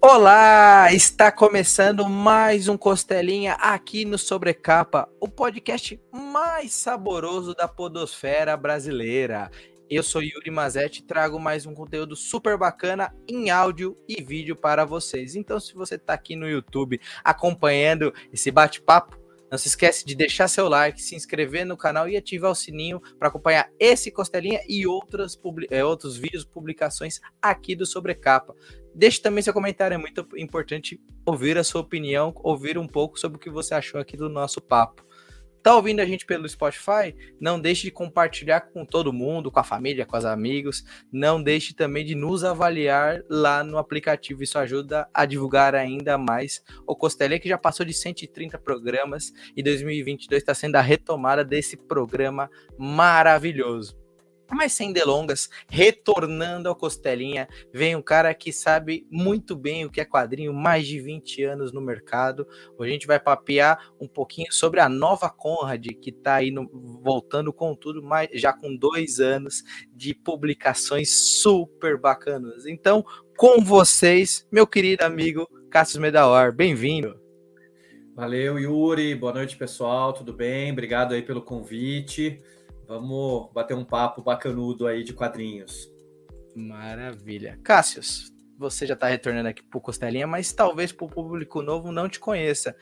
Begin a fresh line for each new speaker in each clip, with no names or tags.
Olá, está começando mais um Costelinha aqui no Sobrecapa, o podcast mais saboroso da podosfera brasileira. Eu sou Yuri Mazetti e trago mais um conteúdo super bacana em áudio e vídeo para vocês. Então, se você está aqui no YouTube acompanhando esse bate-papo, não se esquece de deixar seu like, se inscrever no canal e ativar o sininho para acompanhar esse Costelinha e outras é, outros vídeos, publicações aqui do Sobrecapa. Deixe também seu comentário, é muito importante ouvir a sua opinião, ouvir um pouco sobre o que você achou aqui do nosso papo. Tá ouvindo a gente pelo Spotify? Não deixe de compartilhar com todo mundo, com a família, com os amigos. Não deixe também de nos avaliar lá no aplicativo. Isso ajuda a divulgar ainda mais o Costelinha, que já passou de 130 programas e 2022 está sendo a retomada desse programa maravilhoso. Mas sem delongas, retornando ao Costelinha, vem um cara que sabe muito bem o que é quadrinho, mais de 20 anos no mercado. Hoje a gente vai papear um pouquinho sobre a nova Conrad, que está aí no, voltando com tudo, mas já com dois anos de publicações super bacanas. Então, com vocês, meu querido amigo Cassius Medawar, bem-vindo.
Valeu, Yuri. Boa noite, pessoal. Tudo bem? Obrigado aí pelo convite. Vamos bater um papo bacanudo aí de quadrinhos.
Maravilha. Cássius, você já está retornando aqui pro Costelinha, mas talvez para o público novo não te conheça.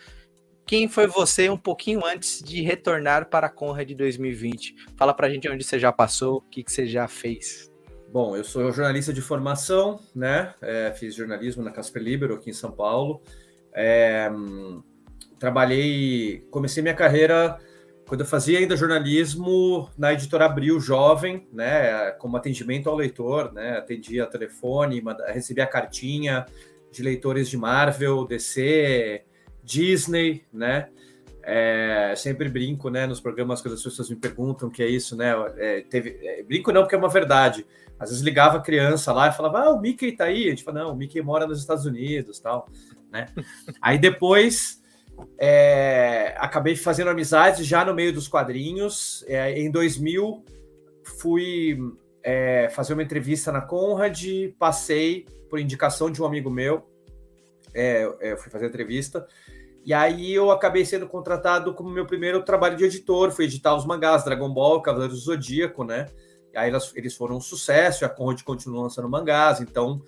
Quem foi você um pouquinho antes de retornar para a Conrad de 2020? Fala para a gente onde você já passou, o que, que você já fez.
Bom, eu sou jornalista de formação, né? É, fiz jornalismo na Casper Libero aqui em São Paulo. É, trabalhei, comecei minha carreira quando eu fazia ainda jornalismo na editora Abril Jovem, né, como atendimento ao leitor, né, atendia telefone, recebia cartinha de leitores de Marvel, DC, Disney, né, é, sempre brinco, né, nos programas quando as pessoas me perguntam o que é isso, né, é, teve, é, brinco não porque é uma verdade, às vezes ligava a criança lá e falava, ah, o Mickey tá aí, a gente fala, não, o Mickey mora nos Estados Unidos, tal, né, aí depois é, acabei fazendo amizades já no meio dos quadrinhos. É, em 2000, fui é, fazer uma entrevista na Conrad, passei por indicação de um amigo meu, é, é, fui fazer entrevista, e aí eu acabei sendo contratado como meu primeiro trabalho de editor, fui editar os mangás Dragon Ball, Cavaleiros do Zodíaco, né? E aí eles foram um sucesso, a Conrad continuou lançando mangás, então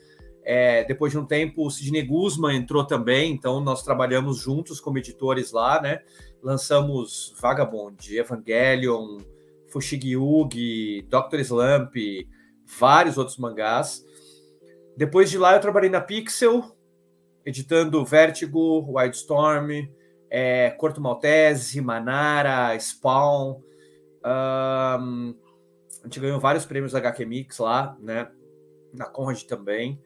é, depois de um tempo, o Sidney Guzman entrou também, então nós trabalhamos juntos como editores lá, né? Lançamos Vagabond, Evangelion, Fushigi Doctor Slump, vários outros mangás. Depois de lá, eu trabalhei na Pixel, editando Vertigo, Wildstorm, é, Corto Maltese, Manara, Spawn. Um, a gente ganhou vários prêmios da HQ Mix lá, né? Na Conrad também.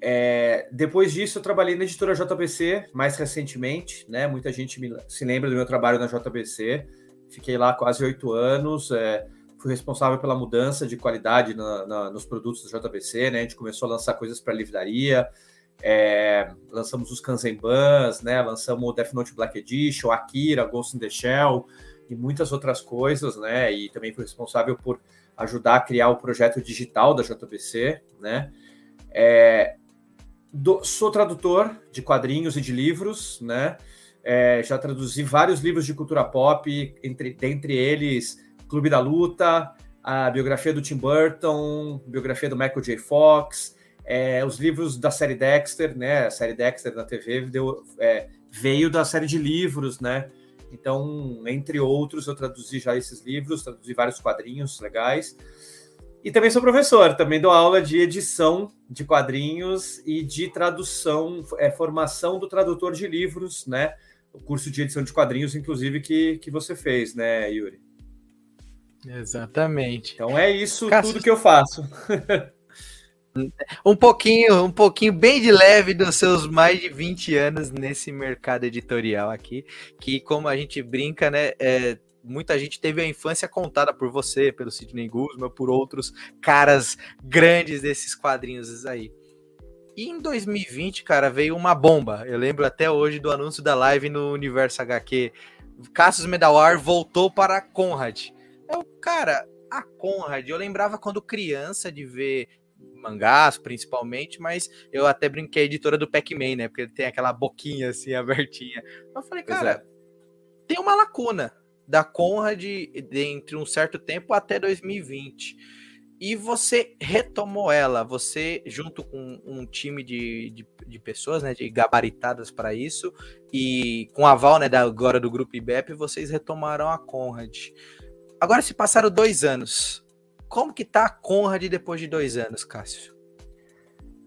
É, depois disso, eu trabalhei na editora JBC mais recentemente, né? Muita gente me, se lembra do meu trabalho na JBC. Fiquei lá quase oito anos. É, fui responsável pela mudança de qualidade na, na, nos produtos da JBC, né? A gente começou a lançar coisas para livraria. É, lançamos os Kanzenbans, né? Lançamos o Death Note Black Edition, Akira, Ghost in the Shell e muitas outras coisas, né? E também fui responsável por ajudar a criar o projeto digital da JBC, né? É, do, sou tradutor de quadrinhos e de livros, né? É, já traduzi vários livros de cultura pop, entre, dentre eles Clube da Luta, a biografia do Tim Burton, biografia do Michael J. Fox, é, os livros da série Dexter, né? A série Dexter na TV deu, é, veio da série de livros, né? Então, entre outros, eu traduzi já esses livros, traduzi vários quadrinhos legais. E também sou professor, também dou aula de edição de quadrinhos e de tradução, é, formação do tradutor de livros, né? O curso de edição de quadrinhos, inclusive, que, que você fez, né, Yuri?
Exatamente.
Então é isso Cássio... tudo que eu faço.
um pouquinho, um pouquinho bem de leve dos seus mais de 20 anos nesse mercado editorial aqui, que como a gente brinca, né, é, muita gente teve a infância contada por você, pelo Sidney Guzman, por outros caras grandes desses quadrinhos aí. E em 2020, cara, veio uma bomba. Eu lembro até hoje do anúncio da live no Universo HQ. Cassius Medawar voltou para a Conrad. Eu, cara, a Conrad, eu lembrava quando criança de ver mangás, principalmente, mas eu até brinquei editora do Pac-Man, né? Porque ele tem aquela boquinha assim abertinha. Eu falei, cara, é. tem uma lacuna da Conrad entre um certo tempo até 2020. E você retomou ela, você, junto com um time de, de, de pessoas, né, de gabaritadas para isso, e com a aval, né, da, agora do Grupo IBEP, vocês retomaram a Conrad. Agora se passaram dois anos. Como que tá a Conrad depois de dois anos, Cássio?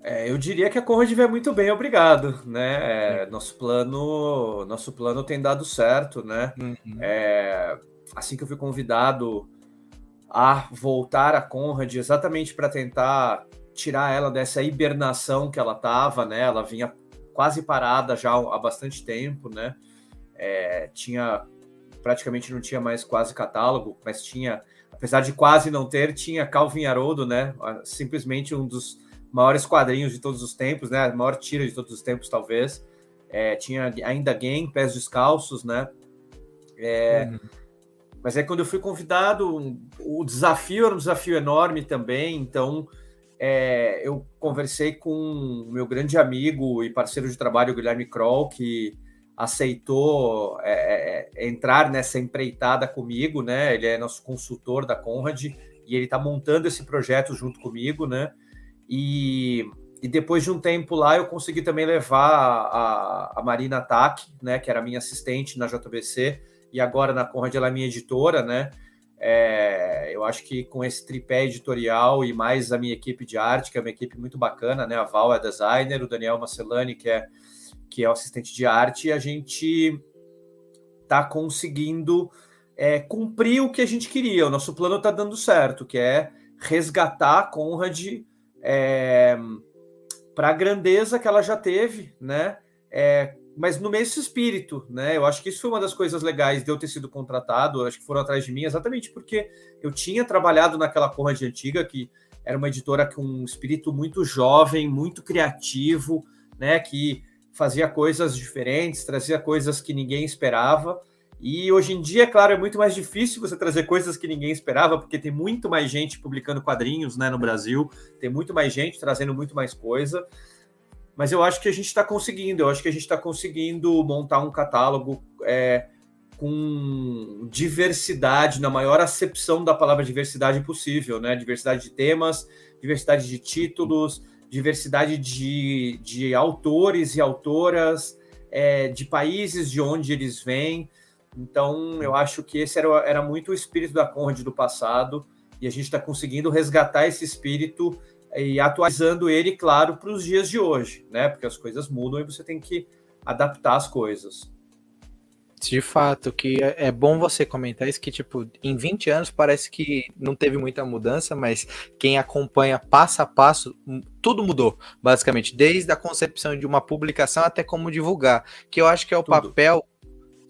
É, eu diria que a Conrad vai muito bem, obrigado, né? É, nosso plano, nosso plano tem dado certo, né? Uhum. É, assim que eu fui convidado a voltar a Conrad, exatamente para tentar tirar ela dessa hibernação que ela estava, né? Ela vinha quase parada já há bastante tempo, né? É, tinha praticamente não tinha mais quase catálogo, mas tinha, apesar de quase não ter, tinha Calvin Haroldo, né? Simplesmente um dos maiores quadrinhos de todos os tempos, né? A maior tira de todos os tempos, talvez. É, tinha ainda Game, Pés Descalços, né? É, uhum. Mas é quando eu fui convidado, o desafio era um desafio enorme também, então é, eu conversei com o meu grande amigo e parceiro de trabalho, Guilherme Kroll, que aceitou é, é, é, entrar nessa empreitada comigo, né? Ele é nosso consultor da Conrad e ele está montando esse projeto junto comigo, né? E, e depois de um tempo lá, eu consegui também levar a, a Marina Tack, né, que era minha assistente na JBC, e agora na Conrad ela é minha editora, né? É, eu acho que com esse tripé editorial e mais a minha equipe de arte, que é uma equipe muito bacana, né? A Val é designer, o Daniel Marcelani, que é, que é o assistente de arte, a gente está conseguindo é, cumprir o que a gente queria. O nosso plano está dando certo, que é resgatar a Conrad é, para a grandeza que ela já teve, né? É, mas no mesmo espírito, né? Eu acho que isso foi uma das coisas legais de eu ter sido contratado. Acho que foram atrás de mim exatamente porque eu tinha trabalhado naquela Conrad antiga, que era uma editora com um espírito muito jovem, muito criativo, né? Que fazia coisas diferentes, trazia coisas que ninguém esperava. E hoje em dia, claro, é muito mais difícil você trazer coisas que ninguém esperava, porque tem muito mais gente publicando quadrinhos né, no Brasil, tem muito mais gente trazendo muito mais coisa. Mas eu acho que a gente está conseguindo, eu acho que a gente está conseguindo montar um catálogo é, com diversidade, na maior acepção da palavra diversidade possível, né? Diversidade de temas, diversidade de títulos, diversidade de, de autores e autoras, é, de países de onde eles vêm. Então, eu acho que esse era, era muito o espírito da Conrad do passado, e a gente está conseguindo resgatar esse espírito e atualizando ele, claro, para os dias de hoje, né? Porque as coisas mudam e você tem que adaptar as coisas.
De fato, que é, é bom você comentar isso, que, tipo, em 20 anos parece que não teve muita mudança, mas quem acompanha passo a passo, tudo mudou, basicamente, desde a concepção de uma publicação até como divulgar, que eu acho que é o tudo. papel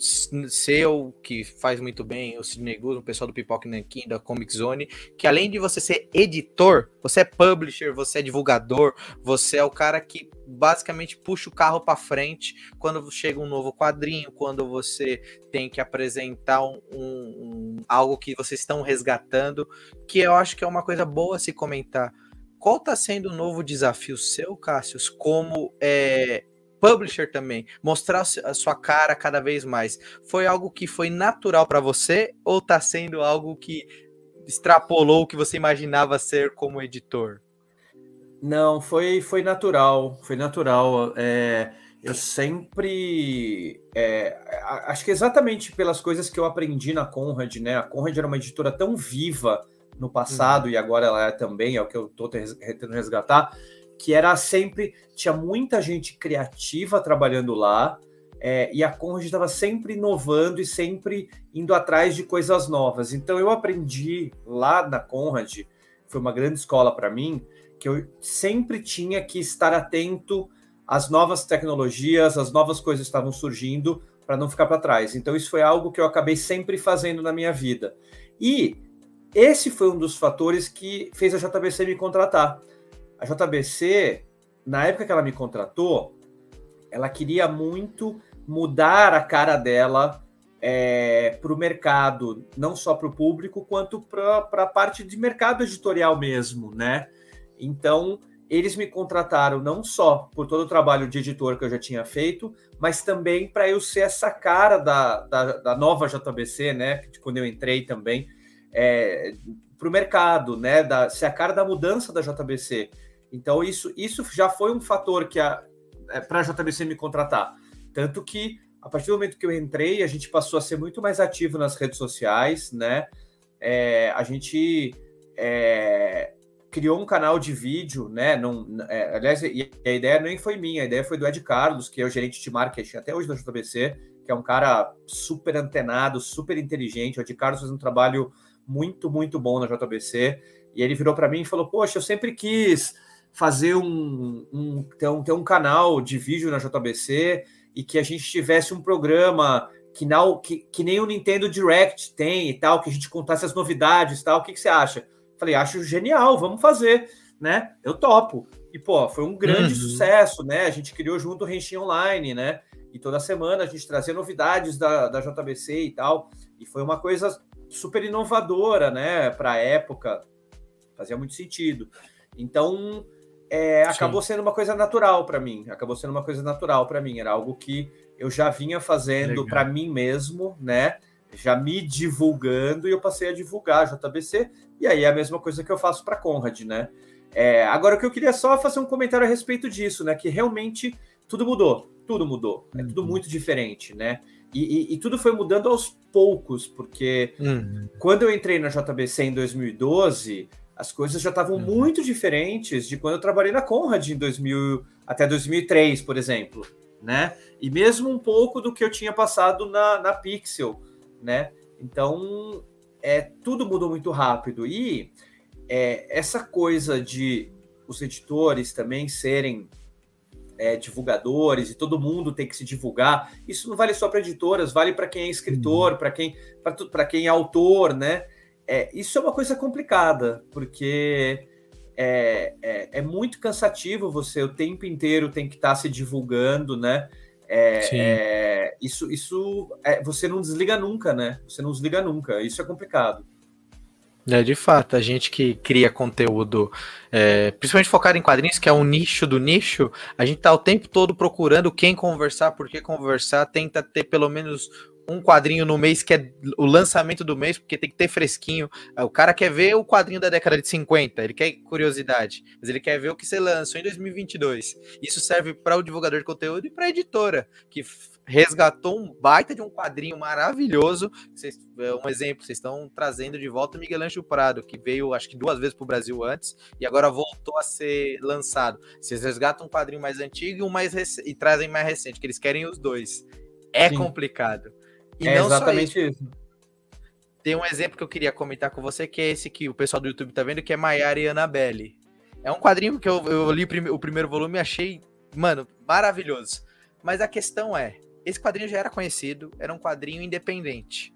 seu, que faz muito bem, o Sidney Good, o pessoal do Pipoque Nankin, da Comic Zone, que além de você ser editor, você é publisher, você é divulgador, você é o cara que basicamente puxa o carro para frente quando chega um novo quadrinho, quando você tem que apresentar um, um, algo que vocês estão resgatando, que eu acho que é uma coisa boa se comentar. Qual está sendo o novo desafio seu, Cássius, como é, publisher também, mostrar a sua cara cada vez mais, foi algo que foi natural para você ou está sendo algo que extrapolou o que você imaginava ser como editor?
Não, foi, foi natural, foi natural. É, eu sempre. É, acho que exatamente pelas coisas que eu aprendi na Conrad, né? A Conrad era uma editora tão viva no passado uhum. e agora ela é também, é o que eu estou tentando resgatar que era sempre tinha muita gente criativa trabalhando lá é, e a Conrad estava sempre inovando e sempre indo atrás de coisas novas. Então eu aprendi lá na Conrad, foi uma grande escola para mim, que eu sempre tinha que estar atento às novas tecnologias, às novas coisas que estavam surgindo para não ficar para trás. Então isso foi algo que eu acabei sempre fazendo na minha vida. E esse foi um dos fatores que fez a JBC me contratar a JBC, na época que ela me contratou, ela queria muito mudar a cara dela é, para o mercado, não só para o público, quanto para a parte de mercado editorial mesmo, né? Então, eles me contrataram não só por todo o trabalho de editor que eu já tinha feito, mas também para eu ser essa cara da, da, da, nova JBC, né? Quando eu entrei também é, para o mercado, né? Da, ser a cara da mudança da JBC. Então, isso, isso já foi um fator que é, para a JBC me contratar. Tanto que, a partir do momento que eu entrei, a gente passou a ser muito mais ativo nas redes sociais, né? É, a gente é, criou um canal de vídeo, né? Não, é, aliás, a ideia nem foi minha, a ideia foi do Ed Carlos, que é o gerente de marketing até hoje da JBC, que é um cara super antenado, super inteligente. O Ed Carlos faz um trabalho muito, muito bom na JBC. E ele virou para mim e falou: Poxa, eu sempre quis fazer um, um, ter um, ter um canal de vídeo na JBC e que a gente tivesse um programa que, não, que, que nem o Nintendo Direct tem e tal, que a gente contasse as novidades e tal. O que, que você acha? Falei, acho genial, vamos fazer, né? Eu topo. E, pô, foi um grande uhum. sucesso, né? A gente criou junto o Renshin Online, né? E toda semana a gente trazia novidades da, da JBC e tal. E foi uma coisa super inovadora, né? Para a época. Fazia muito sentido. Então, é, acabou sendo uma coisa natural para mim. Acabou sendo uma coisa natural para mim. Era algo que eu já vinha fazendo para mim mesmo, né? Já me divulgando e eu passei a divulgar a JBC e aí é a mesma coisa que eu faço para Conrad, né? É, agora, o que eu queria só fazer um comentário a respeito disso, né? Que realmente tudo mudou, tudo mudou, é tudo uhum. muito diferente, né? E, e, e, tudo foi mudando aos poucos, porque uhum. quando eu entrei na JBC em 2012, as coisas já estavam uhum. muito diferentes de quando eu trabalhei na Conrad em 2000 até 2003, por exemplo, né? E mesmo um pouco do que eu tinha passado na, na Pixel, né? Então, é, tudo mudou muito rápido. E é, essa coisa de os editores também serem é, divulgadores e todo mundo tem que se divulgar, isso não vale só para editoras, vale para quem é escritor, uhum. para quem, para quem é autor, né? É, isso é uma coisa complicada, porque é, é, é, muito cansativo você o tempo inteiro tem que estar tá se divulgando, né? É, é, isso, isso é, você não desliga nunca, né? Você não desliga nunca. Isso é complicado.
É, de fato, a gente que cria conteúdo, é, principalmente focado em quadrinhos, que é um nicho do nicho, a gente tá o tempo todo procurando quem conversar, por que conversar, tenta ter pelo menos um quadrinho no mês que é o lançamento do mês, porque tem que ter fresquinho. O cara quer ver o quadrinho da década de 50, ele quer curiosidade, mas ele quer ver o que você lançou em 2022. Isso serve para o divulgador de conteúdo e para a editora, que resgatou um baita de um quadrinho maravilhoso. Vocês, é um exemplo, vocês estão trazendo de volta o Miguel Anjo Prado, que veio acho que duas vezes para o Brasil antes e agora voltou a ser lançado. Vocês resgatam um quadrinho mais antigo e um mais e trazem mais recente, que eles querem os dois. É Sim. complicado.
E é exatamente isso. isso.
Tem um exemplo que eu queria comentar com você, que é esse que o pessoal do YouTube tá vendo, que é Maiara e Annabelle. É um quadrinho que eu, eu li o primeiro volume e achei, mano, maravilhoso. Mas a questão é, esse quadrinho já era conhecido, era um quadrinho independente.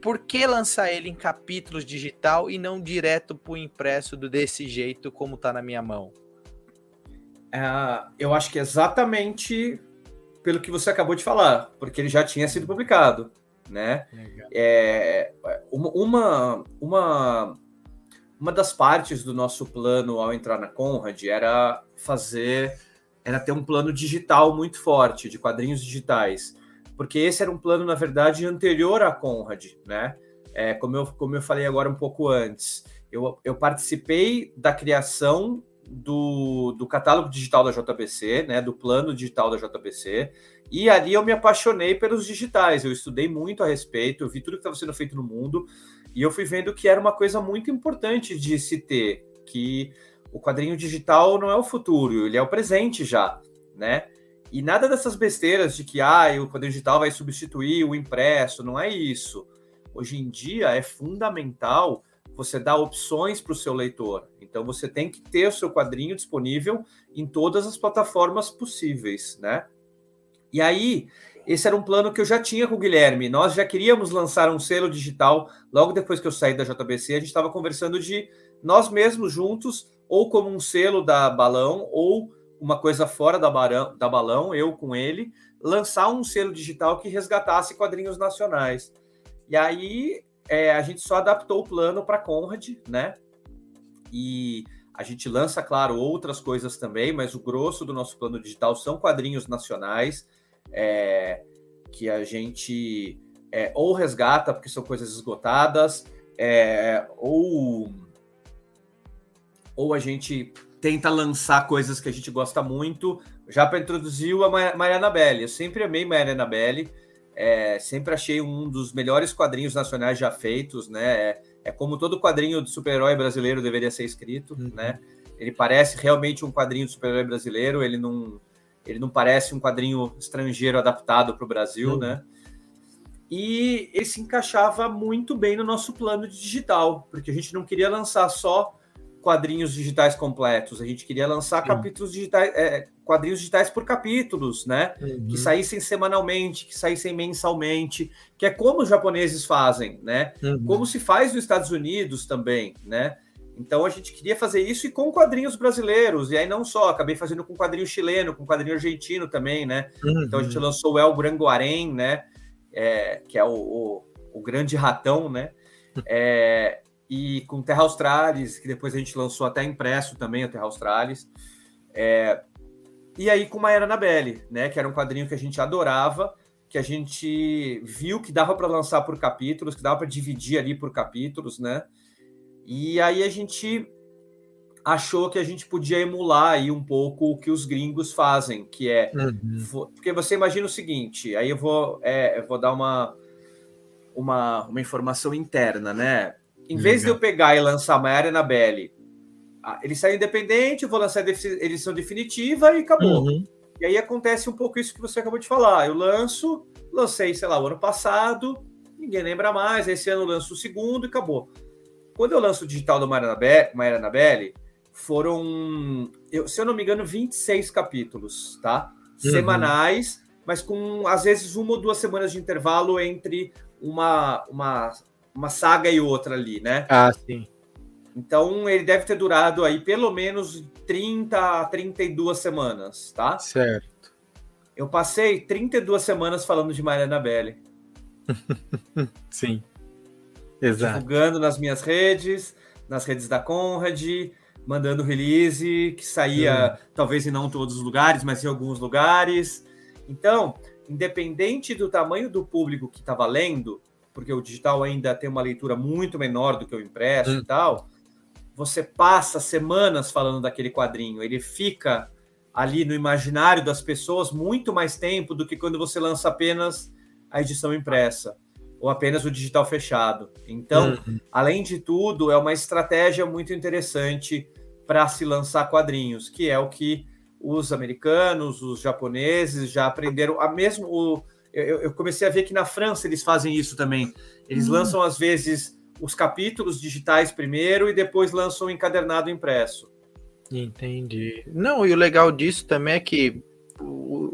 Por que lançar ele em capítulos digital e não direto pro impresso do desse jeito como tá na minha mão?
É, eu acho que exatamente pelo que você acabou de falar, porque ele já tinha sido publicado, né? É, uma, uma, uma das partes do nosso plano ao entrar na Conrad era fazer, era ter um plano digital muito forte, de quadrinhos digitais, porque esse era um plano, na verdade, anterior à Conrad, né? É, como, eu, como eu falei agora um pouco antes, eu, eu participei da criação do, do catálogo digital da JBC, né, do plano digital da JBC, e ali eu me apaixonei pelos digitais. Eu estudei muito a respeito, eu vi tudo que estava sendo feito no mundo, e eu fui vendo que era uma coisa muito importante de se ter, que o quadrinho digital não é o futuro, ele é o presente já, né? E nada dessas besteiras de que ah, o quadrinho digital vai substituir o impresso, não é isso. Hoje em dia é fundamental você dar opções para o seu leitor. Então você tem que ter o seu quadrinho disponível em todas as plataformas possíveis, né? E aí, esse era um plano que eu já tinha com o Guilherme. Nós já queríamos lançar um selo digital logo depois que eu saí da JBC. A gente estava conversando de nós mesmos juntos, ou como um selo da Balão, ou uma coisa fora da, barão, da Balão, eu com ele, lançar um selo digital que resgatasse quadrinhos nacionais. E aí é, a gente só adaptou o plano para Conrad, né? E A gente lança, claro, outras coisas também, mas o grosso do nosso plano digital são quadrinhos nacionais é, que a gente é, ou resgata porque são coisas esgotadas, é, ou, ou a gente tenta lançar coisas que a gente gosta muito. Já para introduzir a Mariana Belli. Eu sempre amei Mariana Belli. É, sempre achei um dos melhores quadrinhos nacionais já feitos, né? É, é como todo quadrinho de super-herói brasileiro deveria ser escrito, uhum. né? Ele parece realmente um quadrinho de super-herói brasileiro, ele não, ele não parece um quadrinho estrangeiro adaptado para o Brasil, uhum. né? E ele se encaixava muito bem no nosso plano digital, porque a gente não queria lançar só quadrinhos digitais completos, a gente queria lançar uhum. capítulos digitais, é, quadrinhos digitais por capítulos, né? Uhum. Que saíssem semanalmente, que saíssem mensalmente, que é como os japoneses fazem, né? Uhum. Como se faz nos Estados Unidos também, né? Então a gente queria fazer isso e com quadrinhos brasileiros, e aí não só, acabei fazendo com quadrinho chileno, com quadrinho argentino também, né? Uhum. Então a gente lançou o El Branguarém, né? É, que é o, o, o, grande ratão, né? É, e com Terra Australis, que depois a gente lançou até impresso também, o Terra Australis. É, e aí com Maera Anabelle, né? Que era um quadrinho que a gente adorava, que a gente viu que dava para lançar por capítulos, que dava para dividir ali por capítulos, né? E aí a gente achou que a gente podia emular aí um pouco o que os gringos fazem, que é uhum. porque você imagina o seguinte, aí eu vou, é, eu vou dar uma, uma, uma informação interna, né? Em vez de eu pegar e lançar Maiara Anabelle ah, ele sai independente, eu vou lançar a edição definitiva e acabou. Uhum. E aí acontece um pouco isso que você acabou de falar. Eu lanço, lancei, sei lá, o ano passado, ninguém lembra mais, esse ano eu lanço o segundo e acabou. Quando eu lanço o digital do Maia Anabelle, foram, eu, se eu não me engano, 26 capítulos, tá? Uhum. Semanais, mas com às vezes uma ou duas semanas de intervalo entre uma, uma, uma saga e outra ali, né?
Ah, sim.
Então ele deve ter durado aí pelo menos 30 a 32 semanas, tá?
Certo.
Eu passei 32 semanas falando de Mariana Belli.
Sim. Exato.
Divulgando nas minhas redes, nas redes da Conrad, mandando release, que saía hum. talvez em não todos os lugares, mas em alguns lugares. Então, independente do tamanho do público que estava lendo, porque o digital ainda tem uma leitura muito menor do que o impresso hum. e tal, você passa semanas falando daquele quadrinho, ele fica ali no imaginário das pessoas muito mais tempo do que quando você lança apenas a edição impressa ou apenas o digital fechado. Então, uhum. além de tudo, é uma estratégia muito interessante para se lançar quadrinhos, que é o que os americanos, os japoneses já aprenderam. A mesmo o, eu, eu, comecei a ver que na França eles fazem isso também. Eles uhum. lançam às vezes os capítulos digitais primeiro e depois lançam o encadernado impresso.
Entendi. Não, e o legal disso também é que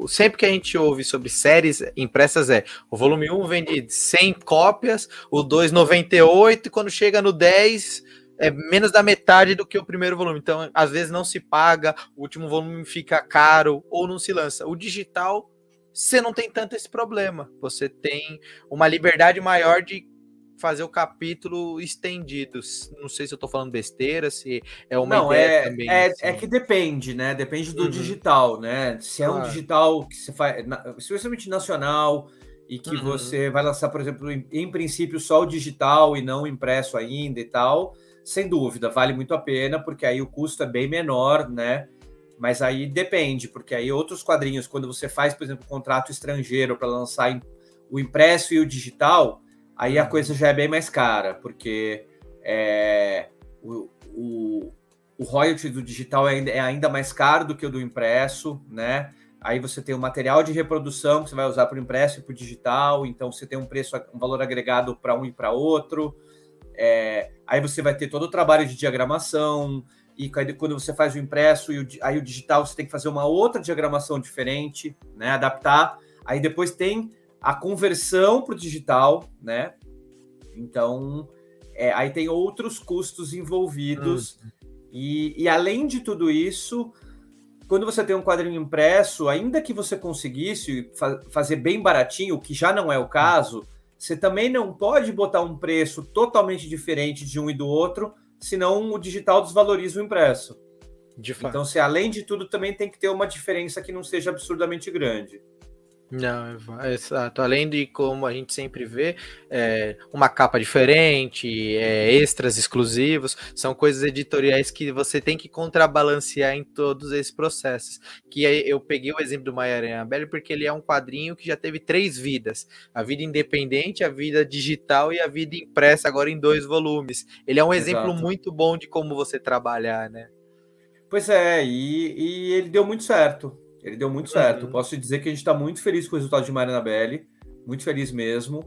sempre que a gente ouve sobre séries impressas é o volume 1 vende 100 cópias, o 2 98 e quando chega no 10 é menos da metade do que o primeiro volume. Então, às vezes não se paga, o último volume fica caro ou não se lança. O digital você não tem tanto esse problema. Você tem uma liberdade maior de fazer o capítulo estendido. Não sei se eu tô falando besteira, se é uma
Não, ideia é, também. É, assim. é que depende, né? Depende do uhum. digital, né? Se é um digital que você faz, especialmente nacional, e que uhum. você vai lançar, por exemplo, em, em, princípio, só o digital e não impresso ainda e tal, sem dúvida, vale muito a pena, porque aí o custo é bem menor, né? Mas aí depende, porque aí outros quadrinhos, quando você faz, por exemplo, um contrato estrangeiro para lançar o impresso e o digital, aí a coisa já é bem mais cara, porque é, o, o, o royalty do digital é ainda, é ainda mais caro do que o do impresso, né? Aí você tem o material de reprodução que você vai usar para o impresso e para o digital, então você tem um preço, um valor agregado para um e para outro. É, aí você vai ter todo o trabalho de diagramação, e quando você faz o impresso e o, aí o digital, você tem que fazer uma outra diagramação diferente, né? Adaptar. Aí depois tem a conversão para o digital, né? Então, é, aí tem outros custos envolvidos. Uhum. E, e, além de tudo isso, quando você tem um quadrinho impresso, ainda que você conseguisse fa fazer bem baratinho, o que já não é o caso, você também não pode botar um preço totalmente diferente de um e do outro, senão o digital desvaloriza o impresso.
De fato.
Então, se além de tudo, também tem que ter uma diferença que não seja absurdamente grande.
Não, exato. Além de como a gente sempre vê, é, uma capa diferente, é, extras exclusivos, são coisas editoriais que você tem que contrabalancear em todos esses processos. Que eu peguei o exemplo do Maia Belli porque ele é um quadrinho que já teve três vidas: a vida independente, a vida digital e a vida impressa, agora em dois volumes. Ele é um exemplo exato. muito bom de como você trabalhar, né?
Pois é, e, e ele deu muito certo. Ele deu muito certo. Uhum. Posso dizer que a gente está muito feliz com o resultado de Marina Belli, muito feliz mesmo.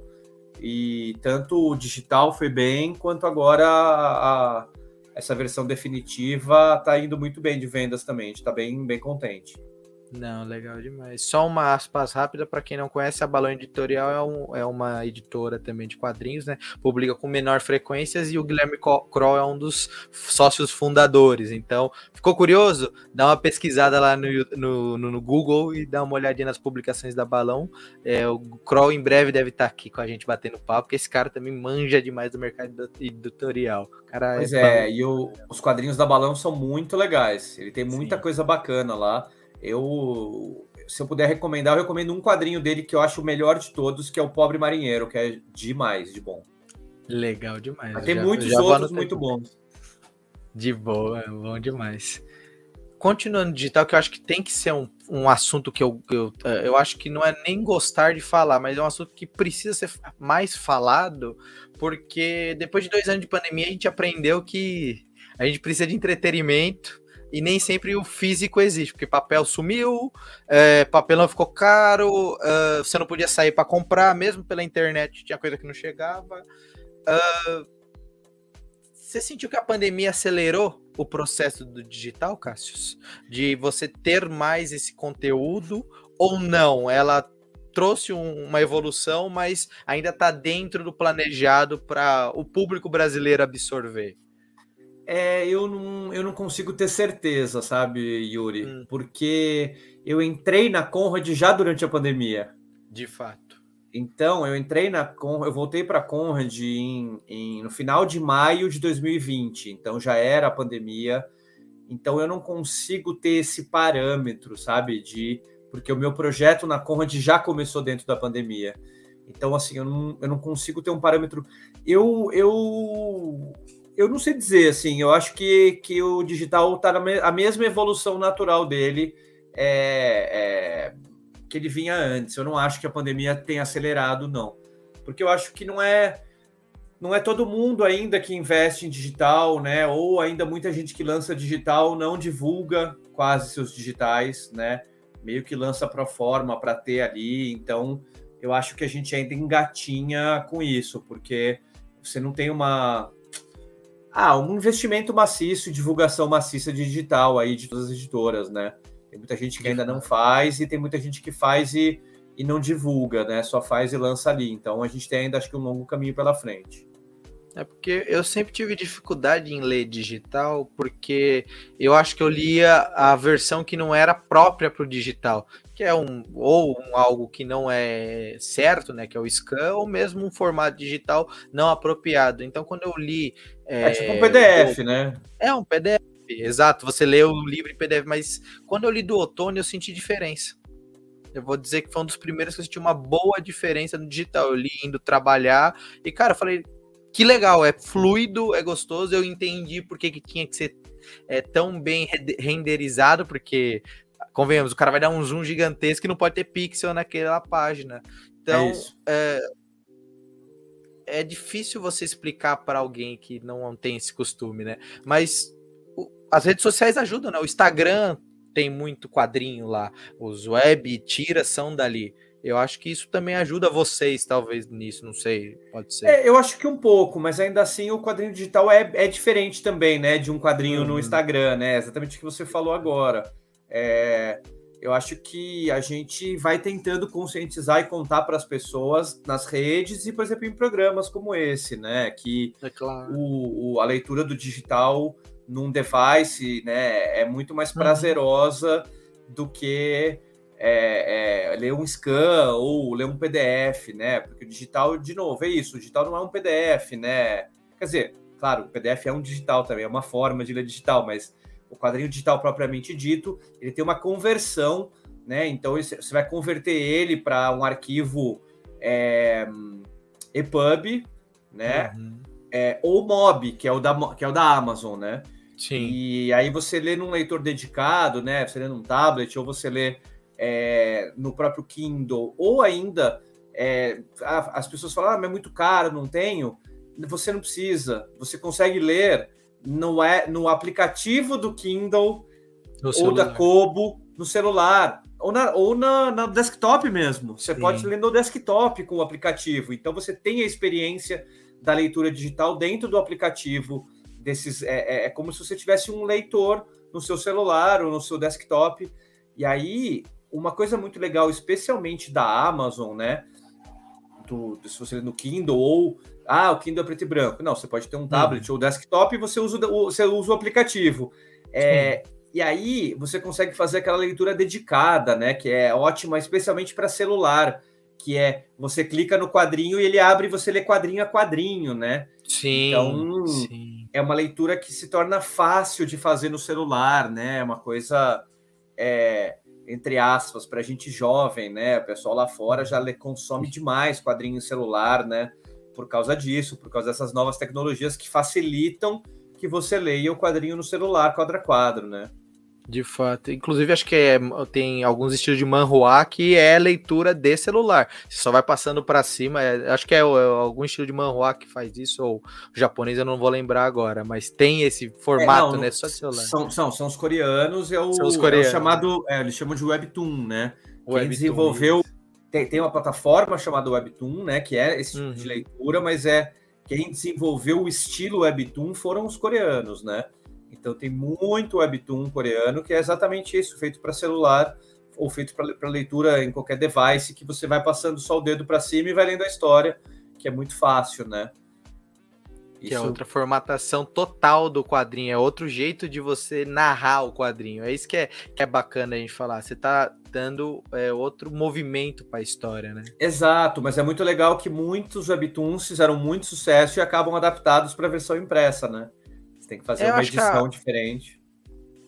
E tanto o digital foi bem, quanto agora a, a, essa versão definitiva está indo muito bem de vendas também. A gente está bem, bem contente.
Não, legal demais. Só uma aspas rápida para quem não conhece, a Balão Editorial é, um, é, uma editora também de quadrinhos, né? Publica com menor frequências e o Guilherme Kroll é um dos sócios fundadores. Então, ficou curioso? Dá uma pesquisada lá no, no, no Google e dá uma olhadinha nas publicações da Balão. É, o Kroll em breve deve estar tá aqui com a gente batendo papo, porque esse cara também manja demais do mercado editorial. Cara
pois é, é e o, os quadrinhos da Balão são muito legais. Ele tem muita Sim. coisa bacana lá. Eu, se eu puder recomendar, eu recomendo um quadrinho dele que eu acho o melhor de todos, que é o Pobre Marinheiro, que é demais, de bom.
Legal demais.
Mas tem já, muitos já outros muito bons.
De boa, bom demais. Continuando digital, que eu acho que tem que ser um, um assunto que eu, eu, é, eu acho que não é nem gostar de falar, mas é um assunto que precisa ser mais falado, porque depois de dois anos de pandemia a gente aprendeu que a gente precisa de entretenimento e nem sempre o físico existe, porque papel sumiu, é, papelão ficou caro, uh, você não podia sair para comprar, mesmo pela internet tinha coisa que não chegava. Uh, você sentiu que a pandemia acelerou o processo do digital, Cássio? De você ter mais esse conteúdo ou não? Ela trouxe um, uma evolução, mas ainda está dentro do planejado para o público brasileiro absorver?
É, eu não, eu não consigo ter certeza, sabe, Yuri? Hum. Porque eu entrei na Conrad já durante a pandemia.
De fato.
Então, eu entrei na Conrad, eu voltei para a Conrad em, em, no final de maio de 2020. Então, já era a pandemia. Então, eu não consigo ter esse parâmetro, sabe? De porque o meu projeto na Conrad já começou dentro da pandemia. Então, assim, eu não, eu não consigo ter um parâmetro. Eu, eu eu não sei dizer, assim, eu acho que, que o digital está na me a mesma evolução natural dele é, é, que ele vinha antes. Eu não acho que a pandemia tenha acelerado, não. Porque eu acho que não é não é todo mundo ainda que investe em digital, né? Ou ainda muita gente que lança digital não divulga quase seus digitais, né? Meio que lança pro forma para ter ali. Então, eu acho que a gente ainda engatinha com isso, porque você não tem uma ah, um investimento maciço e divulgação maciça de digital aí de todas as editoras, né? Tem muita gente que ainda não faz e tem muita gente que faz e, e não divulga, né? Só faz e lança ali. Então a gente tem ainda acho que um longo caminho pela frente.
É porque eu sempre tive dificuldade em ler digital, porque eu acho que eu lia a versão que não era própria para o digital, que é um ou um, algo que não é certo, né, que é o scan, ou mesmo um formato digital não apropriado. Então, quando eu li
é, é tipo um PDF, eu, né?
É um PDF, exato. Você lê o livro em PDF, mas quando eu li do outono eu senti diferença. Eu vou dizer que foi um dos primeiros que eu senti uma boa diferença no digital. Eu li indo trabalhar e, cara, eu falei, que legal, é fluido, é gostoso. Eu entendi por que, que tinha que ser é, tão bem renderizado, porque, convenhamos, o cara vai dar um zoom gigantesco e não pode ter pixel naquela página. Então, é, é, é difícil você explicar para alguém que não tem esse costume, né? Mas o, as redes sociais ajudam, né? O Instagram tem muito quadrinho lá, os web tiras são dali. Eu acho que isso também ajuda vocês, talvez, nisso, não sei, pode ser.
É, eu acho que um pouco, mas ainda assim o quadrinho digital é, é diferente também, né, de um quadrinho uhum. no Instagram, né? Exatamente o que você falou agora. É, eu acho que a gente vai tentando conscientizar e contar para as pessoas nas redes e, por exemplo, em programas como esse, né? Que
é claro.
o, o, a leitura do digital num device né, é muito mais uhum. prazerosa uhum. do que é, é, ler um scan ou ler um PDF, né? Porque o digital, de novo, é isso. O digital não é um PDF, né? Quer dizer, claro, o PDF é um digital também, é uma forma de ler digital, mas o quadrinho digital propriamente dito, ele tem uma conversão, né? Então você vai converter ele para um arquivo é, EPUB, né? Uhum. É, ou MOB, que é o da, que é o da Amazon, né?
Sim.
E aí você lê num leitor dedicado, né? Você lê num tablet, ou você lê é, no próprio Kindle, ou ainda é, as pessoas falam, ah, mas é muito caro, não tenho. Você não precisa. Você consegue ler no, é, no aplicativo do Kindle no ou celular. da Kobo no celular ou na, ou na, na desktop mesmo. Você Sim. pode ler no desktop com o aplicativo. Então você tem a experiência da leitura digital dentro do aplicativo desses. É, é, é como se você tivesse um leitor no seu celular ou no seu desktop. E aí, uma coisa muito legal, especialmente da Amazon, né? Do, se você lê no Kindle ou ah, o Kindle é preto e branco. Não, você pode ter um tablet hum. ou desktop e você usa, você usa o aplicativo. É, e aí você consegue fazer aquela leitura dedicada, né? Que é ótima, especialmente para celular, que é você clica no quadrinho e ele abre e você lê quadrinho a quadrinho, né?
Sim.
Então
sim.
é uma leitura que se torna fácil de fazer no celular, né? É uma coisa. É, entre aspas, para gente jovem, né? O pessoal lá fora já consome demais quadrinho celular, né? por causa disso, por causa dessas novas tecnologias que facilitam que você leia o quadrinho no celular quadro a quadro, né?
De fato. Inclusive, acho que é, tem alguns estilos de manhua que é leitura de celular. Você só vai passando para cima. É, acho que é, é, algum estilo de manhua que faz isso, ou japonês, eu não vou lembrar agora. Mas tem esse formato, é, não, né? Só de celular.
São, são, são os coreanos, é o, são os coreanos. É o chamado. É, eles chamam de Webtoon, né? Quem Webtoon, desenvolveu isso tem, tem uma plataforma chamada Webtoon, né? Que é esse tipo uhum. de leitura, mas é quem desenvolveu o estilo Webtoon foram os coreanos, né? Então tem muito Webtoon coreano que é exatamente isso, feito para celular ou feito para leitura em qualquer device que você vai passando só o dedo para cima e vai lendo a história, que é muito fácil, né?
Que é isso... é outra formatação total do quadrinho, é outro jeito de você narrar o quadrinho. É isso que é, que é bacana a gente falar. Você tá dando é, outro movimento para a história, né?
Exato, mas é muito legal que muitos webtoons fizeram muito sucesso e acabam adaptados para a versão impressa, né? Tem que fazer Eu uma edição a... diferente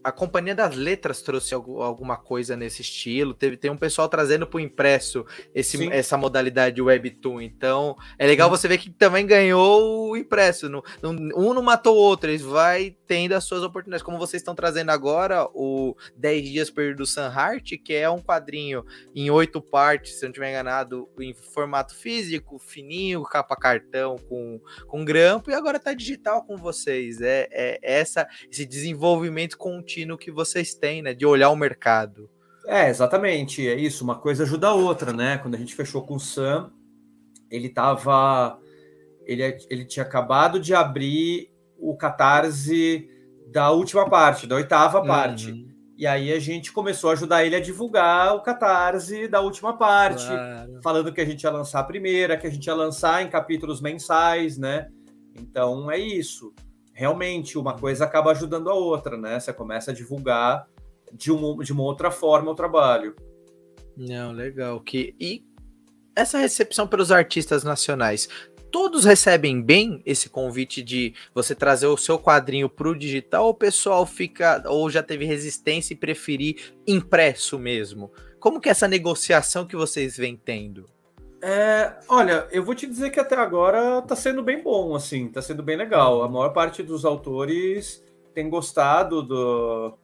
a Companhia das Letras trouxe alguma coisa nesse estilo. Teve, tem um pessoal trazendo para o impresso esse, essa modalidade Webtoon. Então, é legal você ver que também ganhou o impresso. No, no, um não matou o outro, eles vai tendo as suas oportunidades. Como vocês estão trazendo agora, o 10 Dias Perdido do Sunheart, que é um quadrinho em oito partes, se não estiver enganado, em formato físico, fininho, capa cartão, com, com grampo, e agora está digital com vocês. É, é essa, esse desenvolvimento contínuo contínuo que vocês têm, né? De olhar o mercado.
É, exatamente. É isso. Uma coisa ajuda a outra, né? Quando a gente fechou com o Sam, ele tava. Ele, ele tinha acabado de abrir o catarse da última parte, da oitava uhum. parte. E aí a gente começou a ajudar ele a divulgar o catarse da última parte, claro. falando que a gente ia lançar a primeira, que a gente ia lançar em capítulos mensais, né? Então é isso realmente uma coisa acaba ajudando a outra, né? Você começa a divulgar de, um, de uma outra forma o trabalho.
Não, legal. Que, e essa recepção pelos artistas nacionais, todos recebem bem esse convite de você trazer o seu quadrinho para o digital ou o pessoal fica ou já teve resistência e preferir impresso mesmo? Como que é essa negociação que vocês vêm tendo?
É, olha, eu vou te dizer que até agora tá sendo bem bom, assim, tá sendo bem legal. A maior parte dos autores tem gostado do,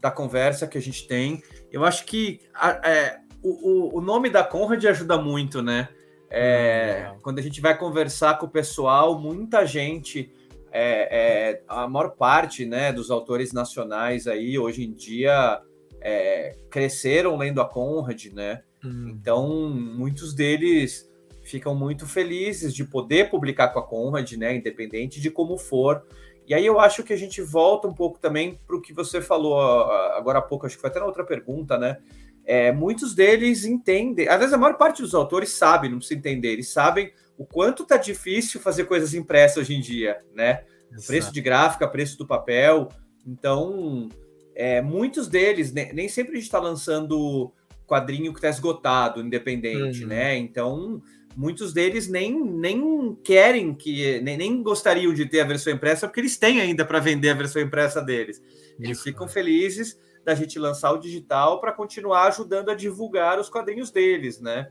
da conversa que a gente tem. Eu acho que a, é, o, o, nome da Conrad ajuda muito, né? É, hum, quando a gente vai conversar com o pessoal, muita gente, é, é, a maior parte né, dos autores nacionais aí, hoje em dia, é, cresceram lendo a Conrad, né? Hum. Então, muitos deles ficam muito felizes de poder publicar com a Conrad, né? Independente de como for. E aí eu acho que a gente volta um pouco também para o que você falou agora há pouco, acho que foi até na outra pergunta, né? É, muitos deles entendem, às vezes a maior parte dos autores sabe, não precisa entender, eles sabem o quanto tá difícil fazer coisas impressas hoje em dia, né? Exato. Preço de gráfica, preço do papel. Então, é, muitos deles, né, nem sempre a gente está lançando quadrinho que está esgotado, independente, uhum. né? Então, muitos deles nem, nem querem que, nem, nem gostariam de ter a versão impressa, porque eles têm ainda para vender a versão impressa deles. Eles ficam felizes da gente lançar o digital para continuar ajudando a divulgar os quadrinhos deles, né?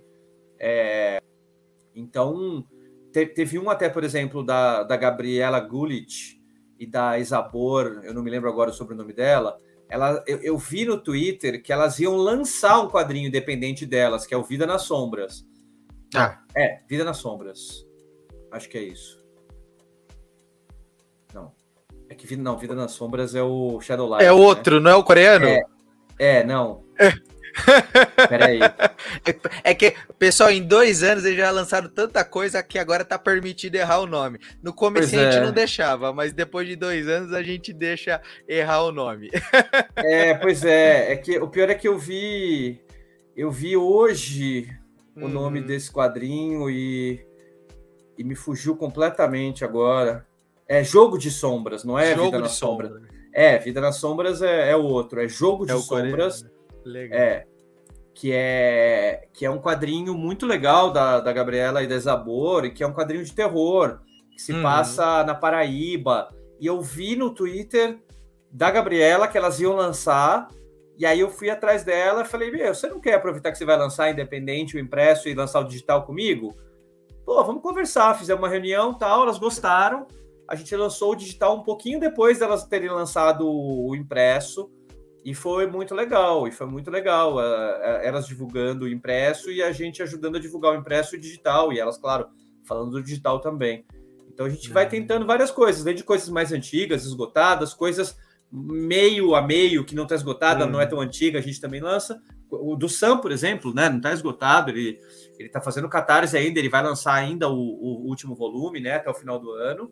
É, então, te, teve um até, por exemplo, da, da Gabriela Gulich e da Isabor, eu não me lembro agora sobre o nome dela, ela, eu, eu, vi no Twitter que elas iam lançar um quadrinho independente delas, que é o Vida nas Sombras. Ah. É, Vida nas Sombras. Acho que é isso. Não. É que Vida, não, Vida nas Sombras é o Shadowlight.
É outro, né? não é o coreano?
É, é não.
É. Peraí. É que, pessoal, em dois anos eles já lançaram tanta coisa que agora tá permitido errar o nome. No começo a gente é. não deixava, mas depois de dois anos a gente deixa errar o nome.
É, pois é. É que o pior é que eu vi. Eu vi hoje o uhum. nome desse quadrinho e, e me fugiu completamente agora. É Jogo de Sombras, não é
Jogo
Vida
nas Sombras.
Sombras. É, Vida nas Sombras é, é outro, é Jogo de é Sombras.
Legal.
É, que é que é um quadrinho muito legal da, da Gabriela e da Zabor, e que é um quadrinho de terror, que se uhum. passa na Paraíba. E eu vi no Twitter da Gabriela que elas iam lançar e aí eu fui atrás dela e falei, meu, você não quer aproveitar que você vai lançar independente o impresso e lançar o digital comigo? Pô, vamos conversar, fizemos uma reunião tal, elas gostaram. A gente lançou o digital um pouquinho depois delas terem lançado o impresso. E foi muito legal, e foi muito legal. Elas divulgando o impresso e a gente ajudando a divulgar o impresso e o digital, e elas, claro, falando do digital também. Então a gente vai uhum. tentando várias coisas, desde coisas mais antigas, esgotadas, coisas meio a meio, que não está esgotada, hum. não é tão antiga, a gente também lança. O do Sam, por exemplo, né, não está esgotado, ele ele está fazendo catarse ainda, ele vai lançar ainda o, o, último volume, né, até o final do ano.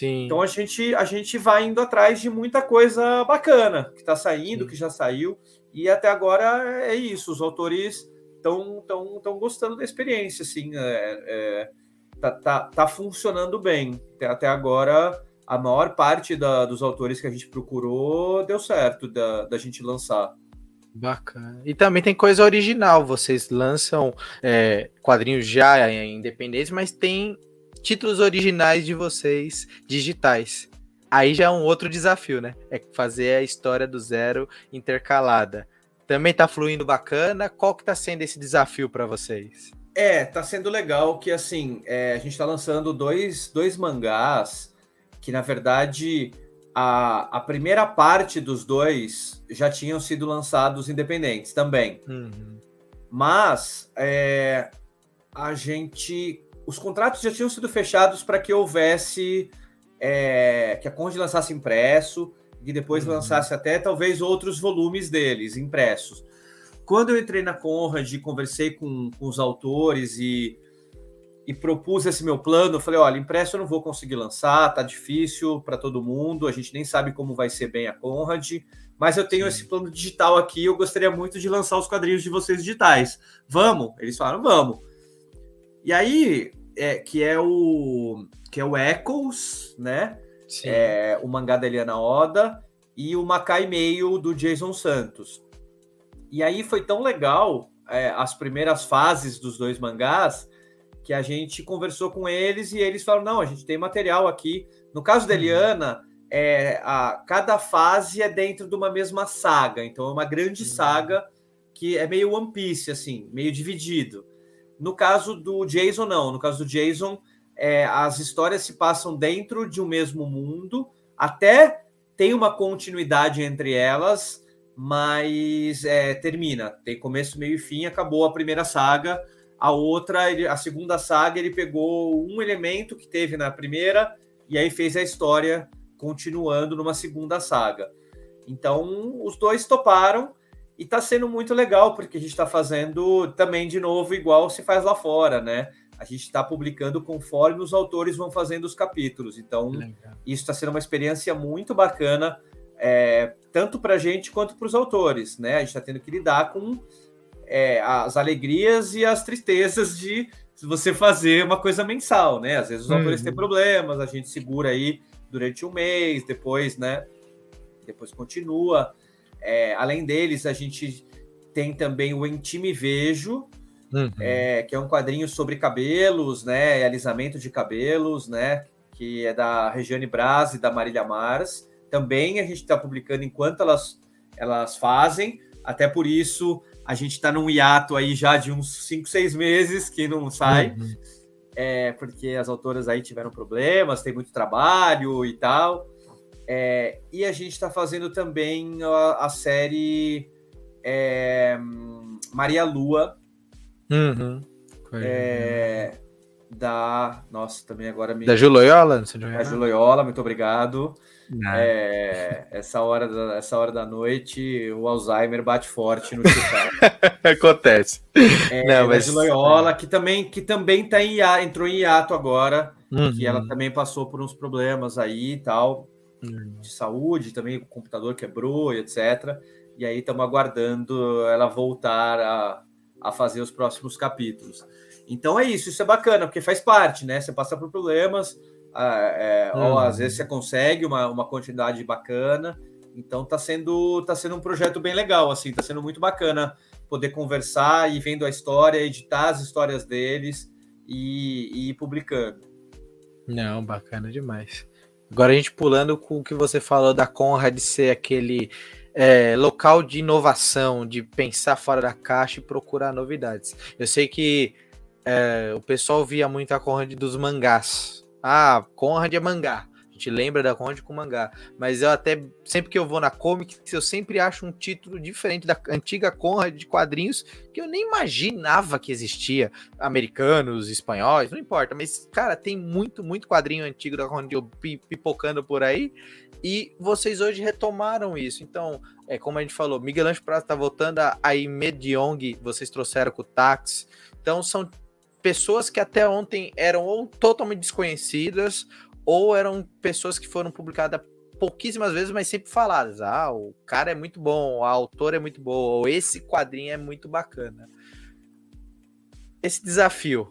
Sim.
Então a gente a gente vai indo atrás de muita coisa bacana que está saindo, Sim. que já saiu, e até agora é isso. Os autores estão tão, tão gostando da experiência, assim, é, é, tá, tá, tá funcionando bem. Até, agora a maior parte da, dos autores que a gente procurou deu certo da, da gente lançar.
Bacana. E também tem coisa original. Vocês lançam é, quadrinhos já independentes, mas tem títulos originais de vocês digitais. Aí já é um outro desafio, né? É fazer a história do zero intercalada. Também tá fluindo bacana. Qual que tá sendo esse desafio para vocês?
É, tá sendo legal que assim, é, a gente tá lançando dois, dois mangás que na verdade a, a primeira parte dos dois já tinham sido lançados independentes também.
Uhum.
Mas é, a gente. Os contratos já tinham sido fechados para que houvesse. É, que a Conde lançasse impresso e depois uhum. lançasse até talvez outros volumes deles impressos. Quando eu entrei na Conrad e conversei com, com os autores e e propus esse meu plano. Eu falei: olha, impresso eu não vou conseguir lançar, tá difícil para todo mundo, a gente nem sabe como vai ser bem a Conrad, mas eu tenho Sim. esse plano digital aqui. Eu gostaria muito de lançar os quadrinhos de vocês digitais. Vamos? Eles falaram: vamos. E aí, é, que é o que é o Echoes, né? Sim. É, o mangá da Eliana Oda e o Macai Meio do Jason Santos. E aí foi tão legal é, as primeiras fases dos dois mangás que a gente conversou com eles e eles falaram: não, a gente tem material aqui. No caso da uhum. Eliana, é, a, cada fase é dentro de uma mesma saga, então é uma grande uhum. saga que é meio One Piece, assim, meio dividido. No caso do Jason, não. No caso do Jason, é, as histórias se passam dentro de um mesmo mundo, até tem uma continuidade entre elas, mas é, termina. Tem começo, meio e fim, acabou a primeira saga a outra, ele, a segunda saga, ele pegou um elemento que teve na primeira e aí fez a história continuando numa segunda saga. Então, os dois toparam e tá sendo muito legal, porque a gente está fazendo também de novo igual se faz lá fora, né? A gente está publicando conforme os autores vão fazendo os capítulos. Então, legal. isso está sendo uma experiência muito bacana, é, tanto para a gente quanto para os autores, né? A gente está tendo que lidar com é, as alegrias e as tristezas de você fazer uma coisa mensal, né? Às vezes os autores têm uhum. problemas, a gente segura aí durante um mês, depois, né? Depois continua. É, além deles, a gente tem também o Intime Vejo, uhum. é, que é um quadrinho sobre cabelos, né? Alisamento de cabelos, né? Que é da Regiane Braz e da Marília Mars. Também a gente está publicando enquanto elas, elas fazem. Até por isso a gente está num hiato aí já de uns 5, 6 meses que não sai. Uhum. É, porque as autoras aí tiveram problemas, tem muito trabalho e tal. É, e a gente está fazendo também a, a série é, Maria Lua.
Uhum.
É, da. Nossa, também agora me.
Da Juloiola?
Da Juloiola, muito obrigado. É, essa, hora da, essa hora da noite, o Alzheimer bate forte no
Acontece.
É, Não, mas... Juloiola, que também, que também tá em hiato, entrou em hiato agora, uhum. que ela também passou por uns problemas aí e tal, uhum. de saúde, também o computador quebrou e etc. E aí estamos aguardando ela voltar a, a fazer os próximos capítulos. Então é isso, isso é bacana, porque faz parte, né? Você passa por problemas, é, ou às vezes você consegue uma, uma continuidade bacana. Então tá sendo, tá sendo um projeto bem legal, assim, tá sendo muito bacana poder conversar e vendo a história, editar as histórias deles e, e ir publicando.
Não, bacana demais. Agora a gente pulando com o que você falou da Conrad ser aquele é, local de inovação, de pensar fora da caixa e procurar novidades. Eu sei que é, o pessoal via muito a Conrad dos mangás. Ah, Conrad é mangá. Gente lembra da Conrad com mangá. Mas eu até, sempre que eu vou na Comics, eu sempre acho um título diferente da antiga Conrad de quadrinhos que eu nem imaginava que existia. Americanos, espanhóis, não importa. Mas, cara, tem muito, muito quadrinho antigo da Conrad pipocando por aí. E vocês hoje retomaram isso. Então, é como a gente falou, Miguel Anjo Prata tá voltando a, a Imediong, vocês trouxeram com o Tax. Então, são pessoas que até ontem eram ou totalmente desconhecidas, ou eram pessoas que foram publicadas pouquíssimas vezes, mas sempre faladas. Ah, o cara é muito bom, a autora é muito boa, ou esse quadrinho é muito bacana. Esse desafio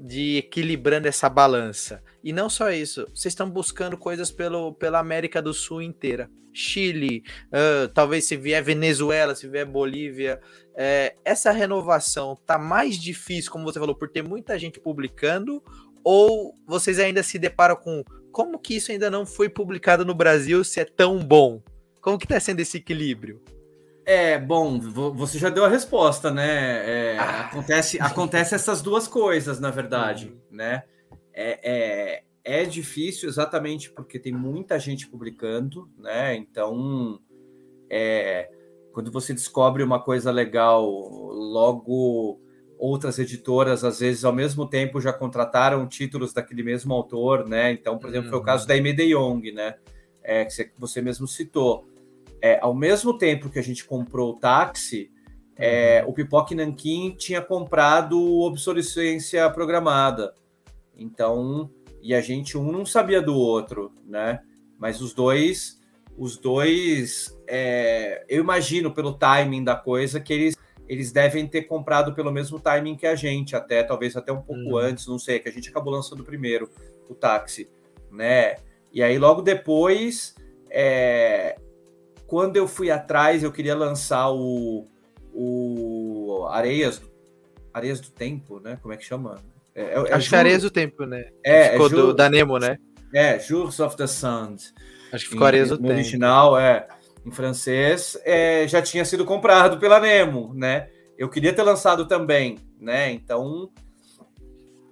de equilibrando essa balança. E não só isso, vocês estão buscando coisas pelo, pela América do Sul inteira. Chile, uh, talvez se vier Venezuela, se vier Bolívia. É, essa renovação tá mais difícil, como você falou, por ter muita gente publicando, ou vocês ainda se deparam com como que isso ainda não foi publicado no Brasil se é tão bom? Como que tá sendo esse equilíbrio?
É, bom, você já deu a resposta, né? É, ah. acontece, acontece essas duas coisas, na verdade, uhum. né? É, é, é difícil exatamente porque tem muita gente publicando, né? Então, é, quando você descobre uma coisa legal, logo outras editoras, às vezes, ao mesmo tempo, já contrataram títulos daquele mesmo autor, né? Então, por exemplo, uhum. foi o uhum. caso da Ime de Jong, né? É, que você mesmo citou é, ao mesmo tempo que a gente comprou o táxi, é, uhum. o Pipoque Nankin tinha comprado obsolescência programada. Então, e a gente um não sabia do outro, né? Mas os dois, os dois, é, eu imagino pelo timing da coisa que eles eles devem ter comprado pelo mesmo timing que a gente, até talvez até um pouco uhum. antes, não sei, que a gente acabou lançando primeiro o táxi, né? E aí logo depois é, quando eu fui atrás, eu queria lançar o, o Areias, Areias do Tempo, né? Como é que chama?
É, é, é Acho que é Areias do Tempo, né?
É,
ficou é do, da Nemo, né?
É, Jours of the Sun.
Acho que ficou Areias do
Tempo. No original, é. Em francês, é, já tinha sido comprado pela Nemo, né? Eu queria ter lançado também, né? Então,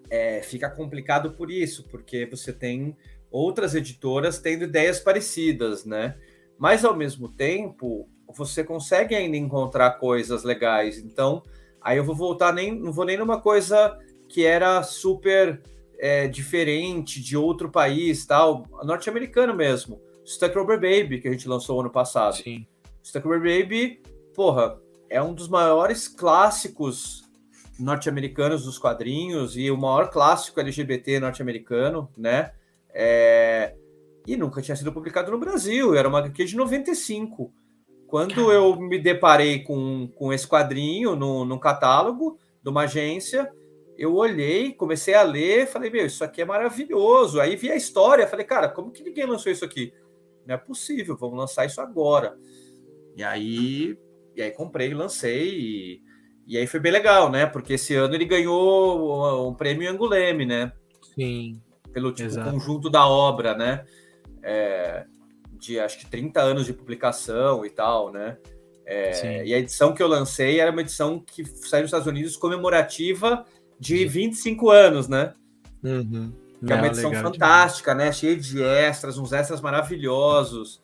é, fica complicado por isso, porque você tem outras editoras tendo ideias parecidas, né? mas ao mesmo tempo você consegue ainda encontrar coisas legais. Então, aí eu vou voltar nem não vou nem numa coisa que era super é, diferente de outro país, tal, norte-americano mesmo. Stuck Rubber Baby que a gente lançou ano passado.
Sim.
Stuck Rubber Baby, porra, é um dos maiores clássicos norte-americanos dos quadrinhos e o maior clássico LGBT norte-americano, né? É, e nunca tinha sido publicado no Brasil. Era uma HQ de 95. Quando eu me deparei com, com esse quadrinho no, no catálogo de uma agência, eu olhei, comecei a ler, falei, meu, isso aqui é maravilhoso. Aí vi a história, falei, cara, como que ninguém lançou isso aqui? Não é possível, vamos lançar isso agora. E aí, e aí comprei, lancei, e, E aí foi bem legal, né? Porque esse ano ele ganhou um prêmio Anguleme, né?
Sim.
Pelo tipo, conjunto da obra, né? É, de acho que 30 anos de publicação e tal, né? É, e a edição que eu lancei era uma edição que saiu nos Estados Unidos comemorativa de 25 anos, né?
Uhum.
Que é uma edição legal, fantástica, né? Cheia de extras, uns extras maravilhosos,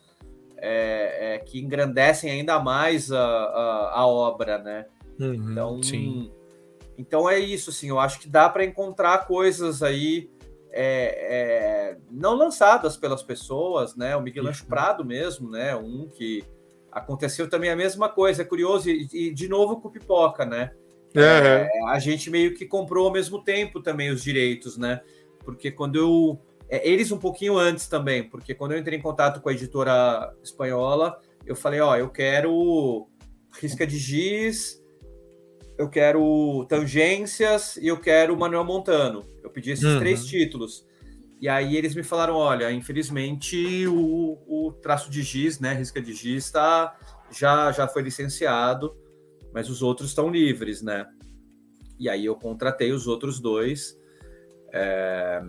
é, é, que engrandecem ainda mais a, a, a obra, né?
Uhum, então, sim.
então é isso, assim, eu acho que dá para encontrar coisas aí é, é, não lançadas pelas pessoas, né? O Miguel Ancho Prado mesmo, né? Um que aconteceu também a mesma coisa, é curioso, e, e de novo com Pipoca, né?
Uhum.
a gente meio que comprou ao mesmo tempo também os direitos, né? Porque quando eu. É, eles um pouquinho antes também, porque quando eu entrei em contato com a editora espanhola, eu falei: ó, eu quero risca de giz, eu quero tangências e eu quero Manuel Montano. Eu pedi esses uhum. três títulos. E aí eles me falaram: olha, infelizmente o, o traço de giz, né? Risca de giz, tá, já, já foi licenciado, mas os outros estão livres, né? E aí eu contratei os outros dois. É...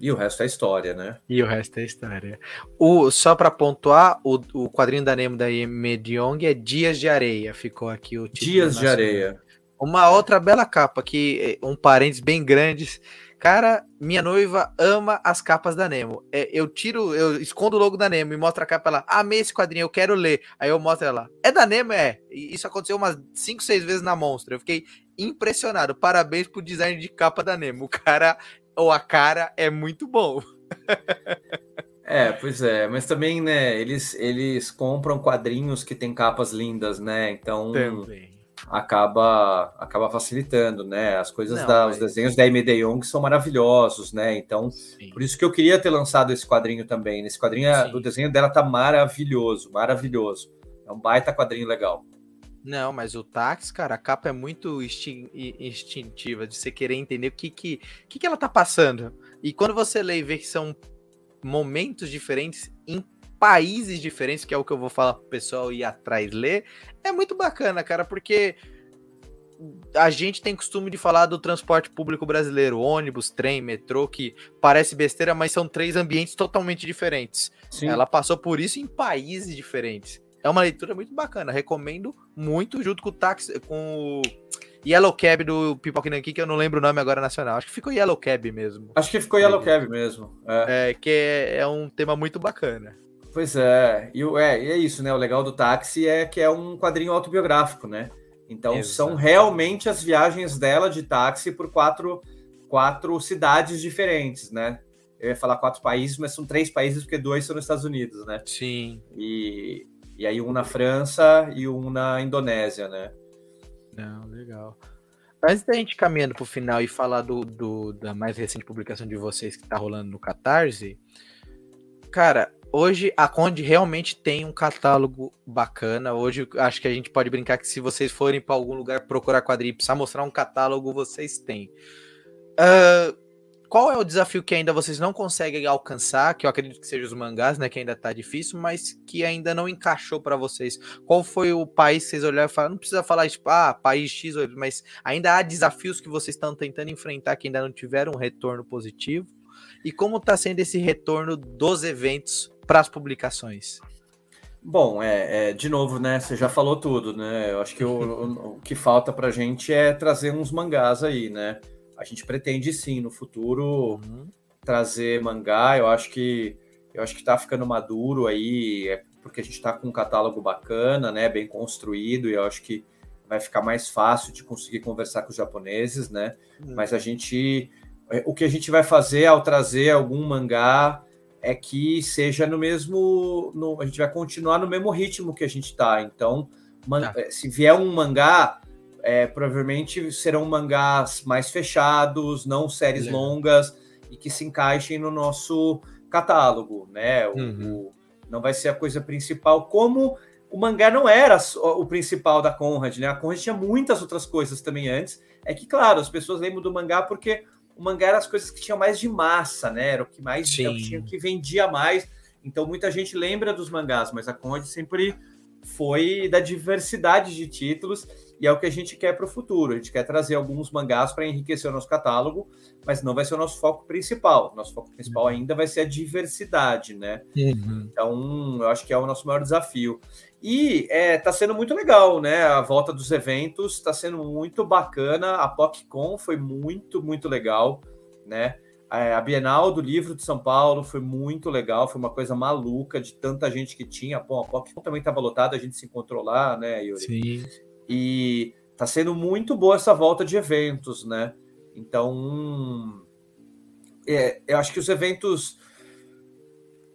E o resto é história, né?
E o resto é história. O, só para pontuar, o, o quadrinho da Nemo da Mediong é Dias de Areia. Ficou aqui o
título. Dias de Areia.
Uma outra bela capa, que um parênteses bem grandes. Cara, minha noiva ama as capas da Nemo. É, eu tiro, eu escondo o logo da Nemo e mostro a capa ela. Amei esse quadrinho, eu quero ler. Aí eu mostro ela. É da Nemo? É. Isso aconteceu umas 5, 6 vezes na Monstro. Eu fiquei impressionado. Parabéns pro design de capa da Nemo. O cara ou a cara é muito bom.
É, pois é, mas também, né, eles, eles compram quadrinhos que tem capas lindas, né? Então
também.
acaba acaba facilitando, né? As coisas Não, da, mas... os desenhos da MD Young são maravilhosos, né? Então, Sim. por isso que eu queria ter lançado esse quadrinho também. Nesse quadrinho, Sim. o desenho dela tá maravilhoso, maravilhoso. É um baita quadrinho legal.
Não, mas o táxi, cara, a capa é muito instintiva de você querer entender o que que, que que ela tá passando. E quando você lê e vê que são momentos diferentes em países diferentes, que é o que eu vou falar pro pessoal ir atrás ler, é muito bacana, cara, porque a gente tem costume de falar do transporte público brasileiro, ônibus, trem, metrô, que parece besteira, mas são três ambientes totalmente diferentes. Sim. Ela passou por isso em países diferentes. É uma leitura muito bacana, recomendo muito, junto com o táxi, com o Yellow Cab do Pipoca Nankin, que eu não lembro o nome agora nacional. Acho que ficou Yellow Cab mesmo.
Acho que ficou Yellow Cab mesmo.
É, é que é, um tema muito bacana.
Pois é, e é, é isso, né? O legal do táxi é que é um quadrinho autobiográfico, né? Então Exato. são realmente as viagens dela de táxi por quatro, quatro cidades diferentes, né? Eu ia falar quatro países, mas são três países, porque dois são nos Estados Unidos, né?
Sim.
E, e aí um na França e um na Indonésia, né?
Não, legal. Antes da gente caminhando para o final e falar do, do, da mais recente publicação de vocês que está rolando no Catarse, cara, hoje a Conde realmente tem um catálogo bacana. Hoje acho que a gente pode brincar que se vocês forem para algum lugar procurar quadrinho, precisar mostrar um catálogo, vocês têm. Uh, qual é o desafio que ainda vocês não conseguem alcançar? Que eu acredito que seja os mangás, né? Que ainda tá difícil, mas que ainda não encaixou para vocês. Qual foi o país que vocês olharam e falaram? Não precisa falar, tipo, ah, país X, mas ainda há desafios que vocês estão tentando enfrentar que ainda não tiveram um retorno positivo? E como está sendo esse retorno dos eventos para as publicações?
Bom, é, é, de novo, né? Você já falou tudo, né? Eu acho que o, o, o que falta para gente é trazer uns mangás aí, né? A gente pretende sim no futuro uhum. trazer mangá. Eu acho que eu acho que está ficando maduro aí, é porque a gente está com um catálogo bacana, né, bem construído, e eu acho que vai ficar mais fácil de conseguir conversar com os japoneses, né? Uhum. Mas a gente, é, o que a gente vai fazer ao trazer algum mangá é que seja no mesmo, no, a gente vai continuar no mesmo ritmo que a gente está. Então, man, tá. É, se vier um mangá é, provavelmente serão mangás mais fechados, não séries é. longas e que se encaixem no nosso catálogo, né? O, uhum. o, não vai ser a coisa principal, como o mangá não era o principal da Conrad, né? A Conrad tinha muitas outras coisas também antes. É que, claro, as pessoas lembram do mangá porque o mangá era as coisas que tinham mais de massa, né? Era o que mais tinha, que vendia mais. Então muita gente lembra dos mangás, mas a Conrad sempre foi da diversidade de títulos e é o que a gente quer para o futuro. A gente quer trazer alguns mangás para enriquecer o nosso catálogo, mas não vai ser o nosso foco principal. Nosso foco principal uhum. ainda vai ser a diversidade, né? Uhum. Então, eu acho que é o nosso maior desafio. E é, tá sendo muito legal, né? A volta dos eventos está sendo muito bacana. A PocCon foi muito, muito legal, né? É, a Bienal do Livro de São Paulo foi muito legal, foi uma coisa maluca de tanta gente que tinha. Bom, a PocCon também estava lotada, a gente se encontrou lá, né, Yuri? Sim. E tá sendo muito boa essa volta de eventos, né? Então, é, eu acho que os eventos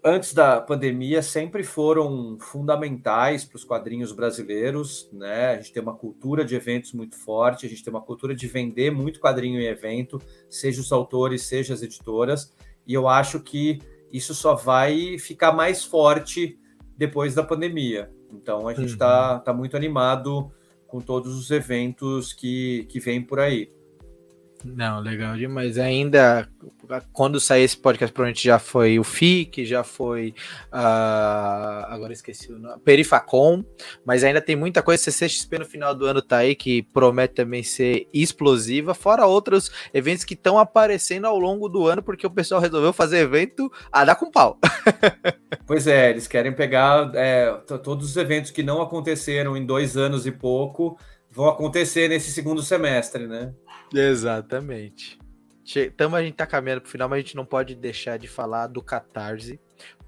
antes da pandemia sempre foram fundamentais para os quadrinhos brasileiros, né? A gente tem uma cultura de eventos muito forte, a gente tem uma cultura de vender muito quadrinho em evento, seja os autores, seja as editoras, e eu acho que isso só vai ficar mais forte depois da pandemia. Então a gente está uhum. tá muito animado com todos os eventos que, que vêm por aí.
Não, legal demais. Ainda, quando sair esse podcast, provavelmente já foi o FIC, já foi. Uh, agora esqueci o nome. Perifacom, mas ainda tem muita coisa. CCXP no final do ano tá aí, que promete também ser explosiva, fora outros eventos que estão aparecendo ao longo do ano, porque o pessoal resolveu fazer evento a dar com pau.
pois é, eles querem pegar é, todos os eventos que não aconteceram em dois anos e pouco vão acontecer nesse segundo semestre, né?
Exatamente. Então a gente tá caminhando pro final, mas a gente não pode deixar de falar do Catarse.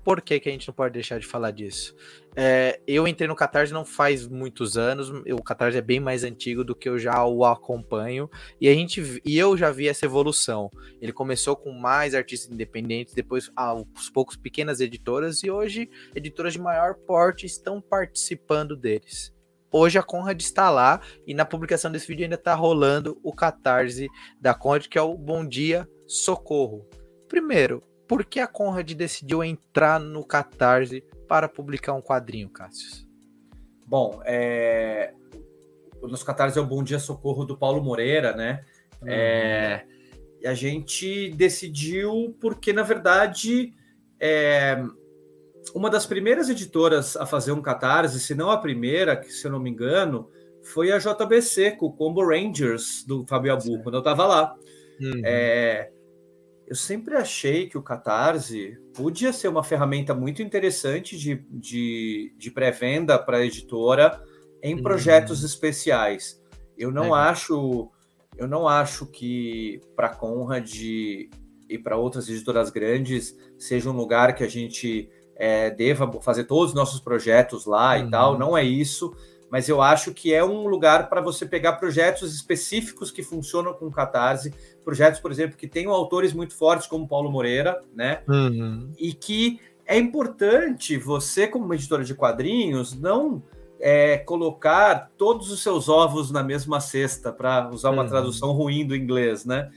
Por que, que a gente não pode deixar de falar disso? É, eu entrei no Catarse não faz muitos anos, o Catarse é bem mais antigo do que eu já o acompanho, e a gente e eu já vi essa evolução. Ele começou com mais artistas independentes, depois aos poucos pequenas editoras, e hoje editoras de maior porte estão participando deles. Hoje a Conrad está lá e na publicação desse vídeo ainda está rolando o catarse da Conrad, que é o Bom Dia Socorro. Primeiro, por que a Conrad decidiu entrar no catarse para publicar um quadrinho, Cássio?
Bom, é... o nosso catarse é o Bom Dia Socorro do Paulo Moreira, né? Uhum. É... E a gente decidiu porque, na verdade, é uma das primeiras editoras a fazer um catarse, se não a primeira, que se eu não me engano, foi a JBC, com o Combo Rangers, do Fabio Abu, quando eu estava lá. Uhum. É, eu sempre achei que o Catarse podia ser uma ferramenta muito interessante de, de, de pré-venda para a editora em uhum. projetos especiais. Eu não é. acho eu não acho que para a Conrad e para outras editoras grandes seja um lugar que a gente é, deva fazer todos os nossos projetos lá uhum. e tal, não é isso, mas eu acho que é um lugar para você pegar projetos específicos que funcionam com Catarse, projetos, por exemplo, que tenham autores muito fortes como Paulo Moreira, né? Uhum. E que é importante você, como editora de quadrinhos, não é, colocar todos os seus ovos na mesma cesta, para usar uma uhum. tradução ruim do inglês, né?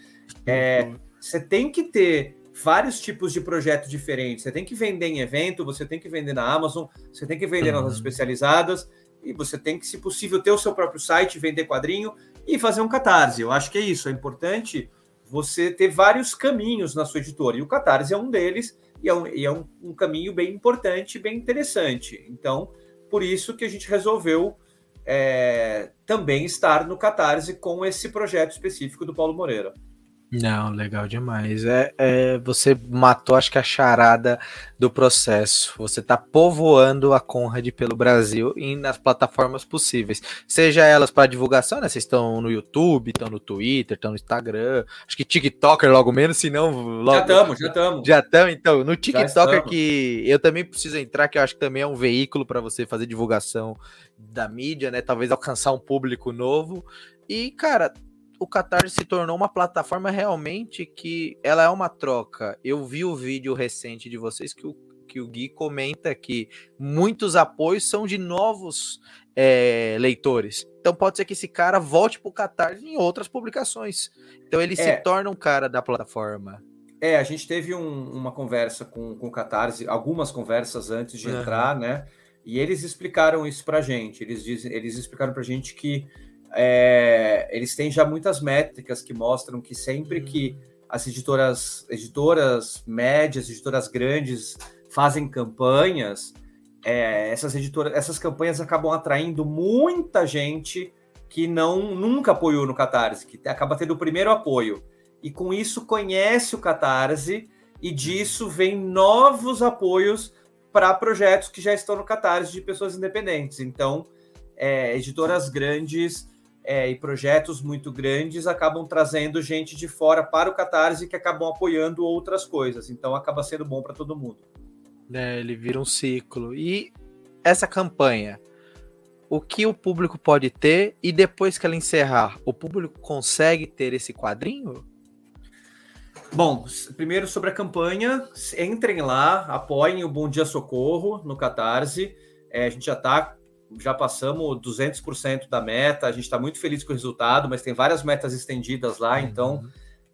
É, você tem que ter vários tipos de projetos diferentes. Você tem que vender em evento, você tem que vender na Amazon, você tem que vender uhum. nas especializadas, e você tem que, se possível, ter o seu próprio site, vender quadrinho e fazer um catarse. Eu acho que é isso. É importante você ter vários caminhos na sua editora. E o catarse é um deles, e é um, e é um, um caminho bem importante, bem interessante. Então, por isso que a gente resolveu é, também estar no catarse com esse projeto específico do Paulo Moreira.
Não, legal demais. É, é, você matou, acho que a charada do processo. Você está povoando a Conrad pelo Brasil e nas plataformas possíveis. Seja elas para divulgação, né? Vocês estão no YouTube, estão no Twitter, estão no Instagram. Acho que TikToker logo menos, se não. Logo...
Já estamos, já estamos.
Já estamos, então. No TikToker que eu também preciso entrar, que eu acho que também é um veículo para você fazer divulgação da mídia, né? Talvez alcançar um público novo. E, cara, o Catarse se tornou uma plataforma realmente que ela é uma troca. Eu vi o vídeo recente de vocês que o, que o Gui comenta que muitos apoios são de novos é, leitores. Então pode ser que esse cara volte para o Catarse em outras publicações. Então ele é. se torna um cara da plataforma.
É, a gente teve um, uma conversa com, com o Catarse, algumas conversas antes de uhum. entrar, né? E eles explicaram isso para gente. Eles, dizem, eles explicaram para gente que é, eles têm já muitas métricas que mostram que sempre que as editoras, editoras médias, editoras grandes fazem campanhas, é, essas editoras, essas campanhas acabam atraindo muita gente que não nunca apoiou no Catarse, que acaba tendo o primeiro apoio. E com isso conhece o Catarse e disso vem novos apoios para projetos que já estão no Catarse de pessoas independentes. Então, é, editoras grandes é, e projetos muito grandes acabam trazendo gente de fora para o Catarse que acabam apoiando outras coisas. Então, acaba sendo bom para todo mundo.
É, ele vira um ciclo. E essa campanha, o que o público pode ter e depois que ela encerrar, o público consegue ter esse quadrinho?
Bom, primeiro sobre a campanha, entrem lá, apoiem o Bom Dia Socorro no Catarse. É, a gente já está, já passamos 200% da meta, a gente está muito feliz com o resultado, mas tem várias metas estendidas lá, uhum. então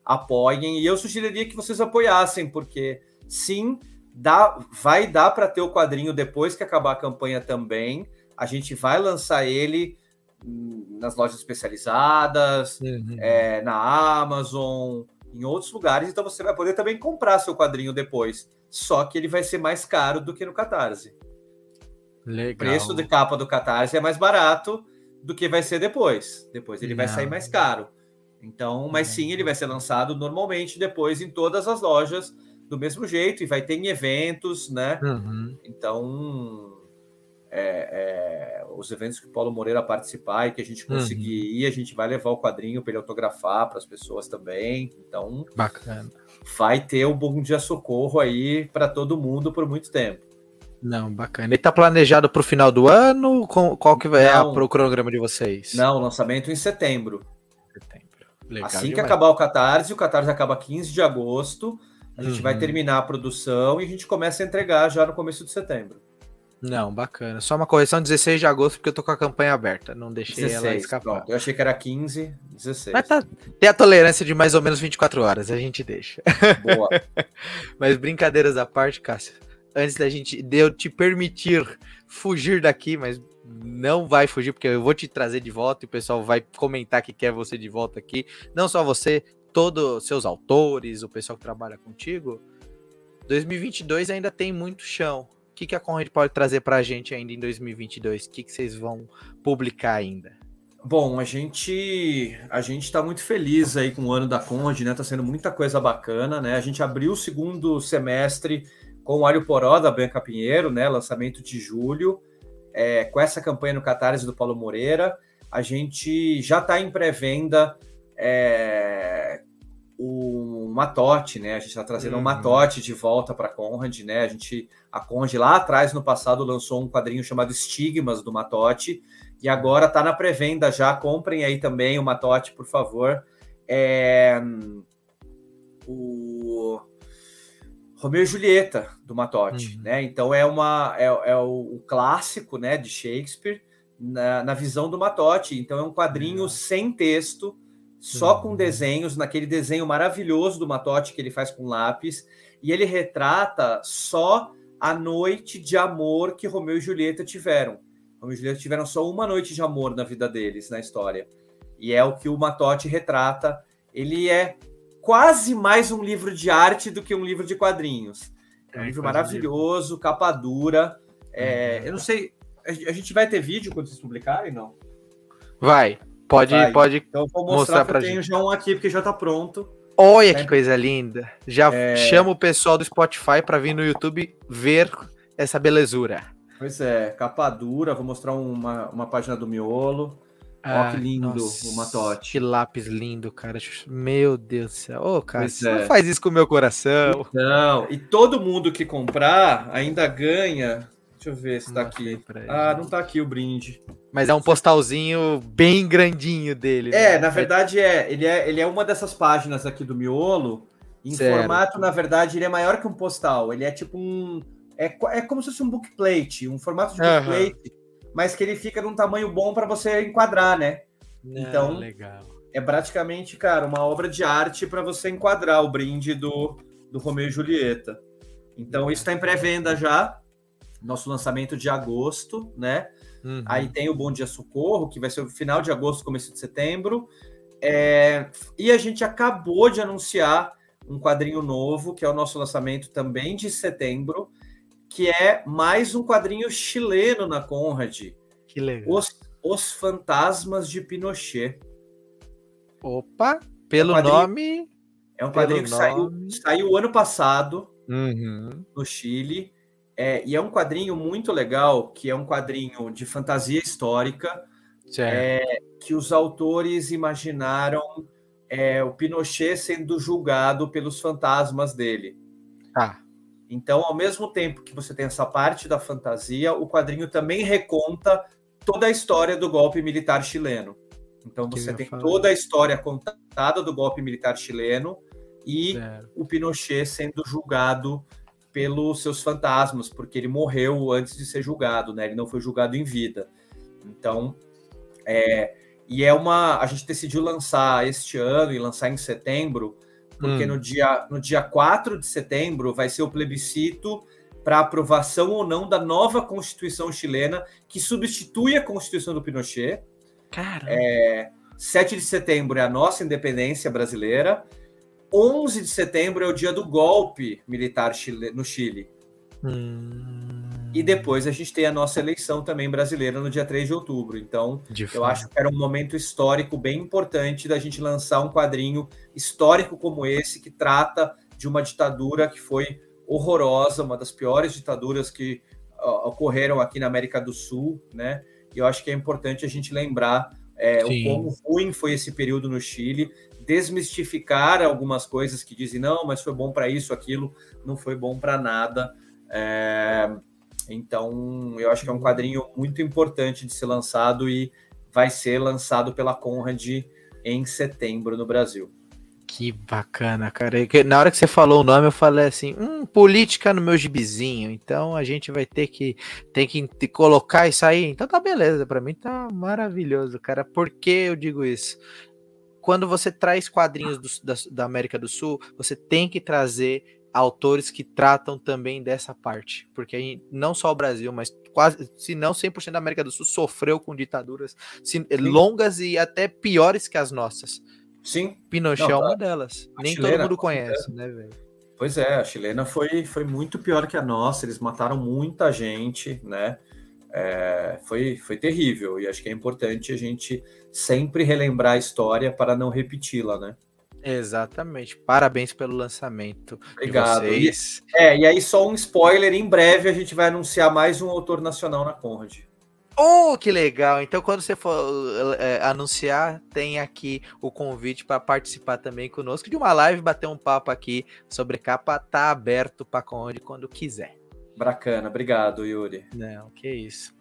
apoiem. E eu sugeriria que vocês apoiassem, porque sim, dá, vai dar para ter o quadrinho depois que acabar a campanha também. A gente vai lançar ele hum, nas lojas especializadas, uhum. é, na Amazon em outros lugares, então você vai poder também comprar seu quadrinho depois. Só que ele vai ser mais caro do que no Catarse. Legal. O preço de capa do Catarse é mais barato do que vai ser depois. Depois ele Não. vai sair mais caro. Então, mas sim, ele vai ser lançado normalmente depois em todas as lojas do mesmo jeito e vai ter em eventos, né? Uhum. Então, é, é, os eventos que o Paulo Moreira participar e que a gente conseguir uhum. ir, a gente vai levar o quadrinho para ele autografar para as pessoas também. Então,
bacana.
Vai ter o um Bom Dia Socorro aí para todo mundo por muito tempo.
Não, bacana. Ele está planejado para o final do ano? Qual que é o cronograma de vocês?
Não, lançamento em setembro. Setembro. Legal assim demais. que acabar o Catarse, o Catarse acaba 15 de agosto, a gente uhum. vai terminar a produção e a gente começa a entregar já no começo de setembro.
Não, bacana. Só uma correção, 16 de agosto, porque eu tô com a campanha aberta. Não deixei 16, ela escapar. Pronto.
Eu achei que era 15, 16.
Mas tá, tem a tolerância de mais ou menos 24 horas, a gente deixa. Boa. Mas brincadeiras à parte, Cássio. Antes da gente, de eu te permitir fugir daqui, mas não vai fugir, porque eu vou te trazer de volta e o pessoal vai comentar que quer você de volta aqui. Não só você, todos seus autores, o pessoal que trabalha contigo. 2022 ainda tem muito chão que, que a Conrad pode trazer para a gente ainda em 2022? O que, que vocês vão publicar ainda?
Bom, a gente a gente está muito feliz aí com o ano da Conrad, né? Tá sendo muita coisa bacana, né? A gente abriu o segundo semestre com o Alho Poró da Branca Pinheiro, né? Lançamento de julho, é, com essa campanha no Catarse do Paulo Moreira. A gente já está em pré-venda é, o Matote, né? A gente está trazendo uhum. um Matote de volta para a Conrad, né? A gente, a Conrad lá atrás no passado lançou um quadrinho chamado Estigmas do Matote e agora está na pré-venda já. Comprem aí também o Matote, por favor. É... O Romeu e Julieta do Matote, uhum. né? Então é uma é, é o, o, clássico, né, de Shakespeare na, na visão do Matote. Então é um quadrinho uhum. sem texto só com desenhos, naquele desenho maravilhoso do Matote que ele faz com lápis, e ele retrata só a noite de amor que Romeu e Julieta tiveram. Romeu e Julieta tiveram só uma noite de amor na vida deles, na história. E é o que o Matote retrata. Ele é quase mais um livro de arte do que um livro de quadrinhos. É um é, livro maravilhoso, capa dura. É, uhum. eu não sei, a gente vai ter vídeo quando vocês publicarem, não?
Vai. Pode, Vai. pode
então, vou mostrar, mostrar pra eu tenho já um aqui, porque já tá pronto.
Olha que coisa linda. Já é... chama o pessoal do Spotify para vir no YouTube ver essa belezura.
Pois é, capa dura, vou mostrar uma, uma página do miolo. Ah, Ó, que lindo nossa, o Matote.
Que lápis lindo, cara. Meu Deus do céu. Ô, oh, cara, você é. não faz isso com o meu coração.
Não, e todo mundo que comprar ainda ganha Deixa eu ver se tá aqui. Ah, não tá aqui o brinde.
Mas é um postalzinho bem grandinho dele.
É, né? na verdade é. Ele, é. ele é uma dessas páginas aqui do miolo. Em formato, na verdade, ele é maior que um postal. Ele é tipo um. É, é como se fosse um bookplate, um formato de bookplate, uhum. Mas que ele fica num tamanho bom para você enquadrar, né? Não, então, legal. é praticamente, cara, uma obra de arte para você enquadrar o brinde do, do Romeu e Julieta. Então, isso está em pré-venda já nosso lançamento de agosto, né? Uhum. Aí tem o Bom Dia Socorro, que vai ser o final de agosto, começo de setembro. É... E a gente acabou de anunciar um quadrinho novo, que é o nosso lançamento também de setembro, que é mais um quadrinho chileno na Conrad.
Que legal.
Os, Os Fantasmas de Pinochet.
Opa, pelo
É um
nome.
É um quadrinho que saiu,
nome.
saiu ano passado
Uhum.
no Chile. É, e é um quadrinho muito legal, que é um quadrinho de fantasia histórica,
Certo.
que os autores imaginaram é, o Pinochet sendo julgado pelos fantasmas dele.
Tá.
Então, ao mesmo tempo que você tem essa parte da fantasia, o quadrinho também reconta toda a história do golpe militar chileno. Então,
Que
você tem
falei.
toda a história contada do golpe militar chileno e o Pinochet sendo julgado pelos seus fantasmas, porque ele morreu antes de ser julgado, né? Ele não foi julgado em vida. Então, é, e é uma. A gente decidiu lançar este ano e lançar em setembro, porque
Hum.
no, dia, no dia 4 de setembro vai ser o plebiscito para aprovação ou não da nova Constituição chilena, que substitui a Constituição do Pinochet.
Cara.
7 de setembro é a nossa independência brasileira. 11 de setembro é o dia do golpe militar no Chile.
Hum,
E depois a gente tem a nossa eleição também brasileira no dia 3 de outubro. Então, eu acho que era um momento histórico bem importante da gente lançar um quadrinho histórico como esse, que trata de uma ditadura que foi horrorosa, uma das piores ditaduras que ó, ocorreram aqui na América do Sul, né? E eu acho que é importante a gente lembrar é, o quão ruim foi esse período no Chile, desmistificar algumas coisas que dizem não, mas foi bom para isso, aquilo, não foi bom para nada. É, então, eu acho que é um quadrinho muito importante de ser lançado e vai ser lançado pela Conrad em setembro no Brasil.
Que bacana, cara. Na hora que você falou o nome, eu falei assim: hum, política no meu gibizinho. Então a gente vai ter que, tem que colocar isso aí. Então tá beleza, pra mim tá maravilhoso, cara. Por que eu digo isso? Quando você traz quadrinhos do- da, da América do Sul, você tem que trazer autores que tratam também dessa parte. Porque aí, não só o Brasil, mas quase, se não 100% da América do Sul sofreu com ditaduras se- longas e até piores que as nossas.
Sim,
Pinochet
Não,
é
tá.
uma delas.
A
Nem
chilena,
todo mundo conhece, né, velho?
pois é, a chilena foi, foi muito pior que a nossa, eles mataram muita gente, né? É, foi, foi terrível, e acho que é importante a gente sempre relembrar a história para não repeti-la, né?
Exatamente. Parabéns pelo lançamento
Obrigado.
de vocês.
É, e aí só um spoiler, em breve a gente vai anunciar mais um autor nacional na Conrad.
Oh, que legal! Então, quando você for é, anunciar, tem aqui o convite para participar também conosco de uma live, bater um papo aqui sobre capa. Tá aberto para onde quando quiser.
Bacana, obrigado, Yuri.
Não, que isso.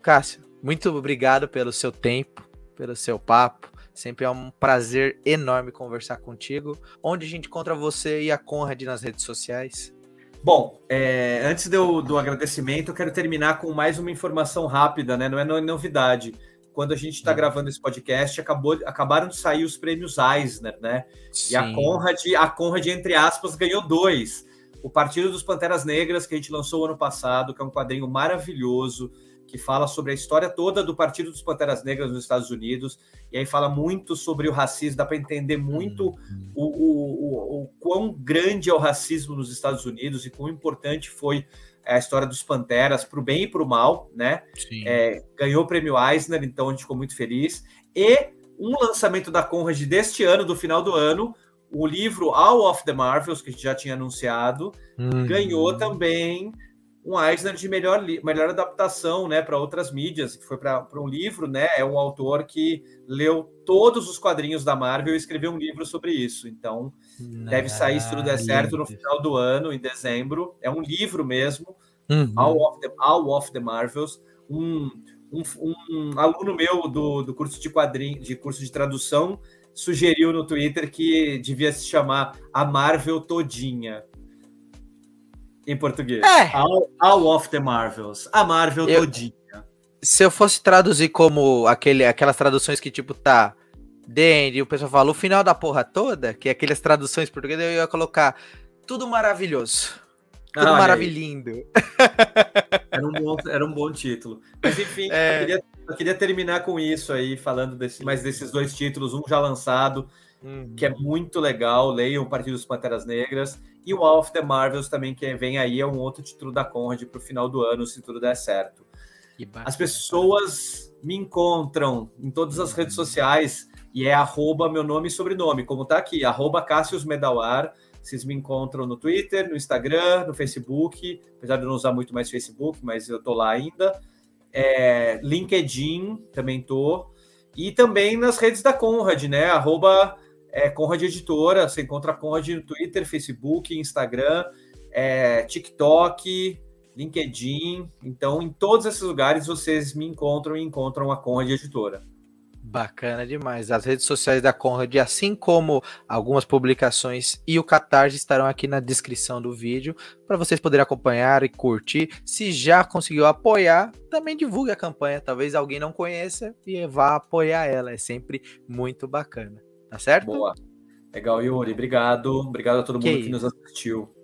Cássio, muito obrigado pelo seu tempo, pelo seu papo. Sempre é um prazer enorme conversar contigo. Onde a gente encontra você e a Conrad nas redes sociais?
Bom, é, antes do, do agradecimento, eu quero terminar com mais uma informação rápida, né? Não é no- novidade. Quando a gente está
Hum.
gravando esse podcast, acabou, acabaram de sair os prêmios Eisner, né? E a Conrad, a Conrad, entre aspas, ganhou dois. O Partido dos Panteras Negras, que a gente lançou ano passado, que é um quadrinho maravilhoso, que fala sobre a história toda do Partido dos Panteras Negras nos Estados Unidos. E aí fala muito sobre o racismo, dá para entender muito o, o, o, o quão grande é o racismo nos Estados Unidos e quão importante foi a história dos Panteras para o bem e para o mal, né? É, ganhou o prêmio Eisner, então a gente ficou muito feliz. E um lançamento da Conrad deste ano, do final do ano, o livro All of the Marvels, que a gente já tinha anunciado,
Uhum.
ganhou também um Eisner de melhor, melhor adaptação né, para outras mídias, que foi para um livro, né? É um autor que leu todos os quadrinhos da Marvel e escreveu um livro sobre isso. Então, deve sair, se tudo der certo, no final do ano, em dezembro. É um livro mesmo,
Uhum.
All of the, All of the Marvels. Um, um, um aluno meu do, do curso de quadrinho, de curso de tradução, sugeriu no Twitter que devia se chamar A Marvel Todinha. Em português.
É.
All, All of the Marvels. A Marvel
Eu-
Todinha.
Se eu fosse traduzir como aquele, aquelas traduções que tipo tá The End, e o pessoal fala o final da porra toda, que é aquelas traduções portuguesas, eu ia colocar tudo maravilhoso. Tudo
Ah,
maravilhindo.
Era um, bom, era um bom título. Mas enfim,
É.
eu, queria, eu queria terminar com isso aí, falando desse, mais desses dois títulos, um já lançado uhum. que é muito legal. Leiam o Partido dos Panteras Negras. E o All of the Marvels também, que vem aí, é um outro título da Conrad para o final do ano, se tudo der certo. As pessoas me encontram em todas as redes sociais e é arroba meu nome e sobrenome, como tá aqui, arroba Cassius Medawar. Vocês me encontram no Twitter, no Instagram, no Facebook, apesar de eu não usar muito mais Facebook, mas eu tô lá ainda. É, LinkedIn, também tô. E também nas redes da Conrad, né? Arroba é, Conrad Editora. Você encontra a Conrad no Twitter, Facebook, Instagram, é, TikTok, LinkedIn. Então, em todos esses lugares vocês me encontram e encontram a Conrad Editora.
Bacana demais. As redes sociais da Conrad, assim como algumas publicações e o Catarse estarão aqui na descrição do vídeo para vocês poderem acompanhar e curtir. Se já conseguiu apoiar, também divulgue a campanha. Talvez alguém não conheça e vá apoiar ela. É sempre muito bacana. Tá certo?
Boa. Legal, Yuri. Obrigado. Obrigado a todo mundo que, que nos assistiu.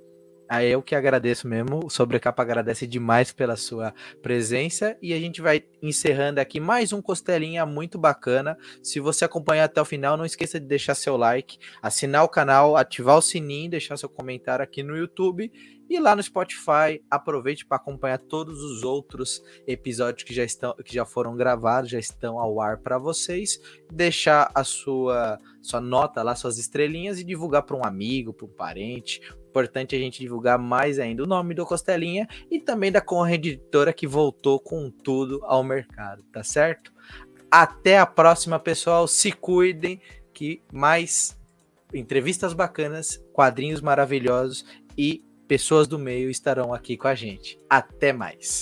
Aí eu que agradeço mesmo. O Sobrecapa agradece demais pela sua presença. E a gente vai encerrando aqui mais um Costelinha muito bacana. Se você acompanhar até o final, não esqueça de deixar seu like, assinar o canal, ativar o sininho, deixar seu comentário aqui no YouTube. E lá no Spotify, aproveite para acompanhar todos os outros episódios que já estão, que já foram gravados, já estão ao ar para vocês. Deixar a sua sua nota lá, suas estrelinhas e divulgar para um amigo, para um parente, Importante a gente divulgar mais ainda o nome do Costelinha e também da Editora que voltou com tudo ao mercado, tá certo? Até a próxima, pessoal. Se cuidem, que mais entrevistas bacanas, quadrinhos maravilhosos e pessoas do meio estarão aqui com a gente. Até mais.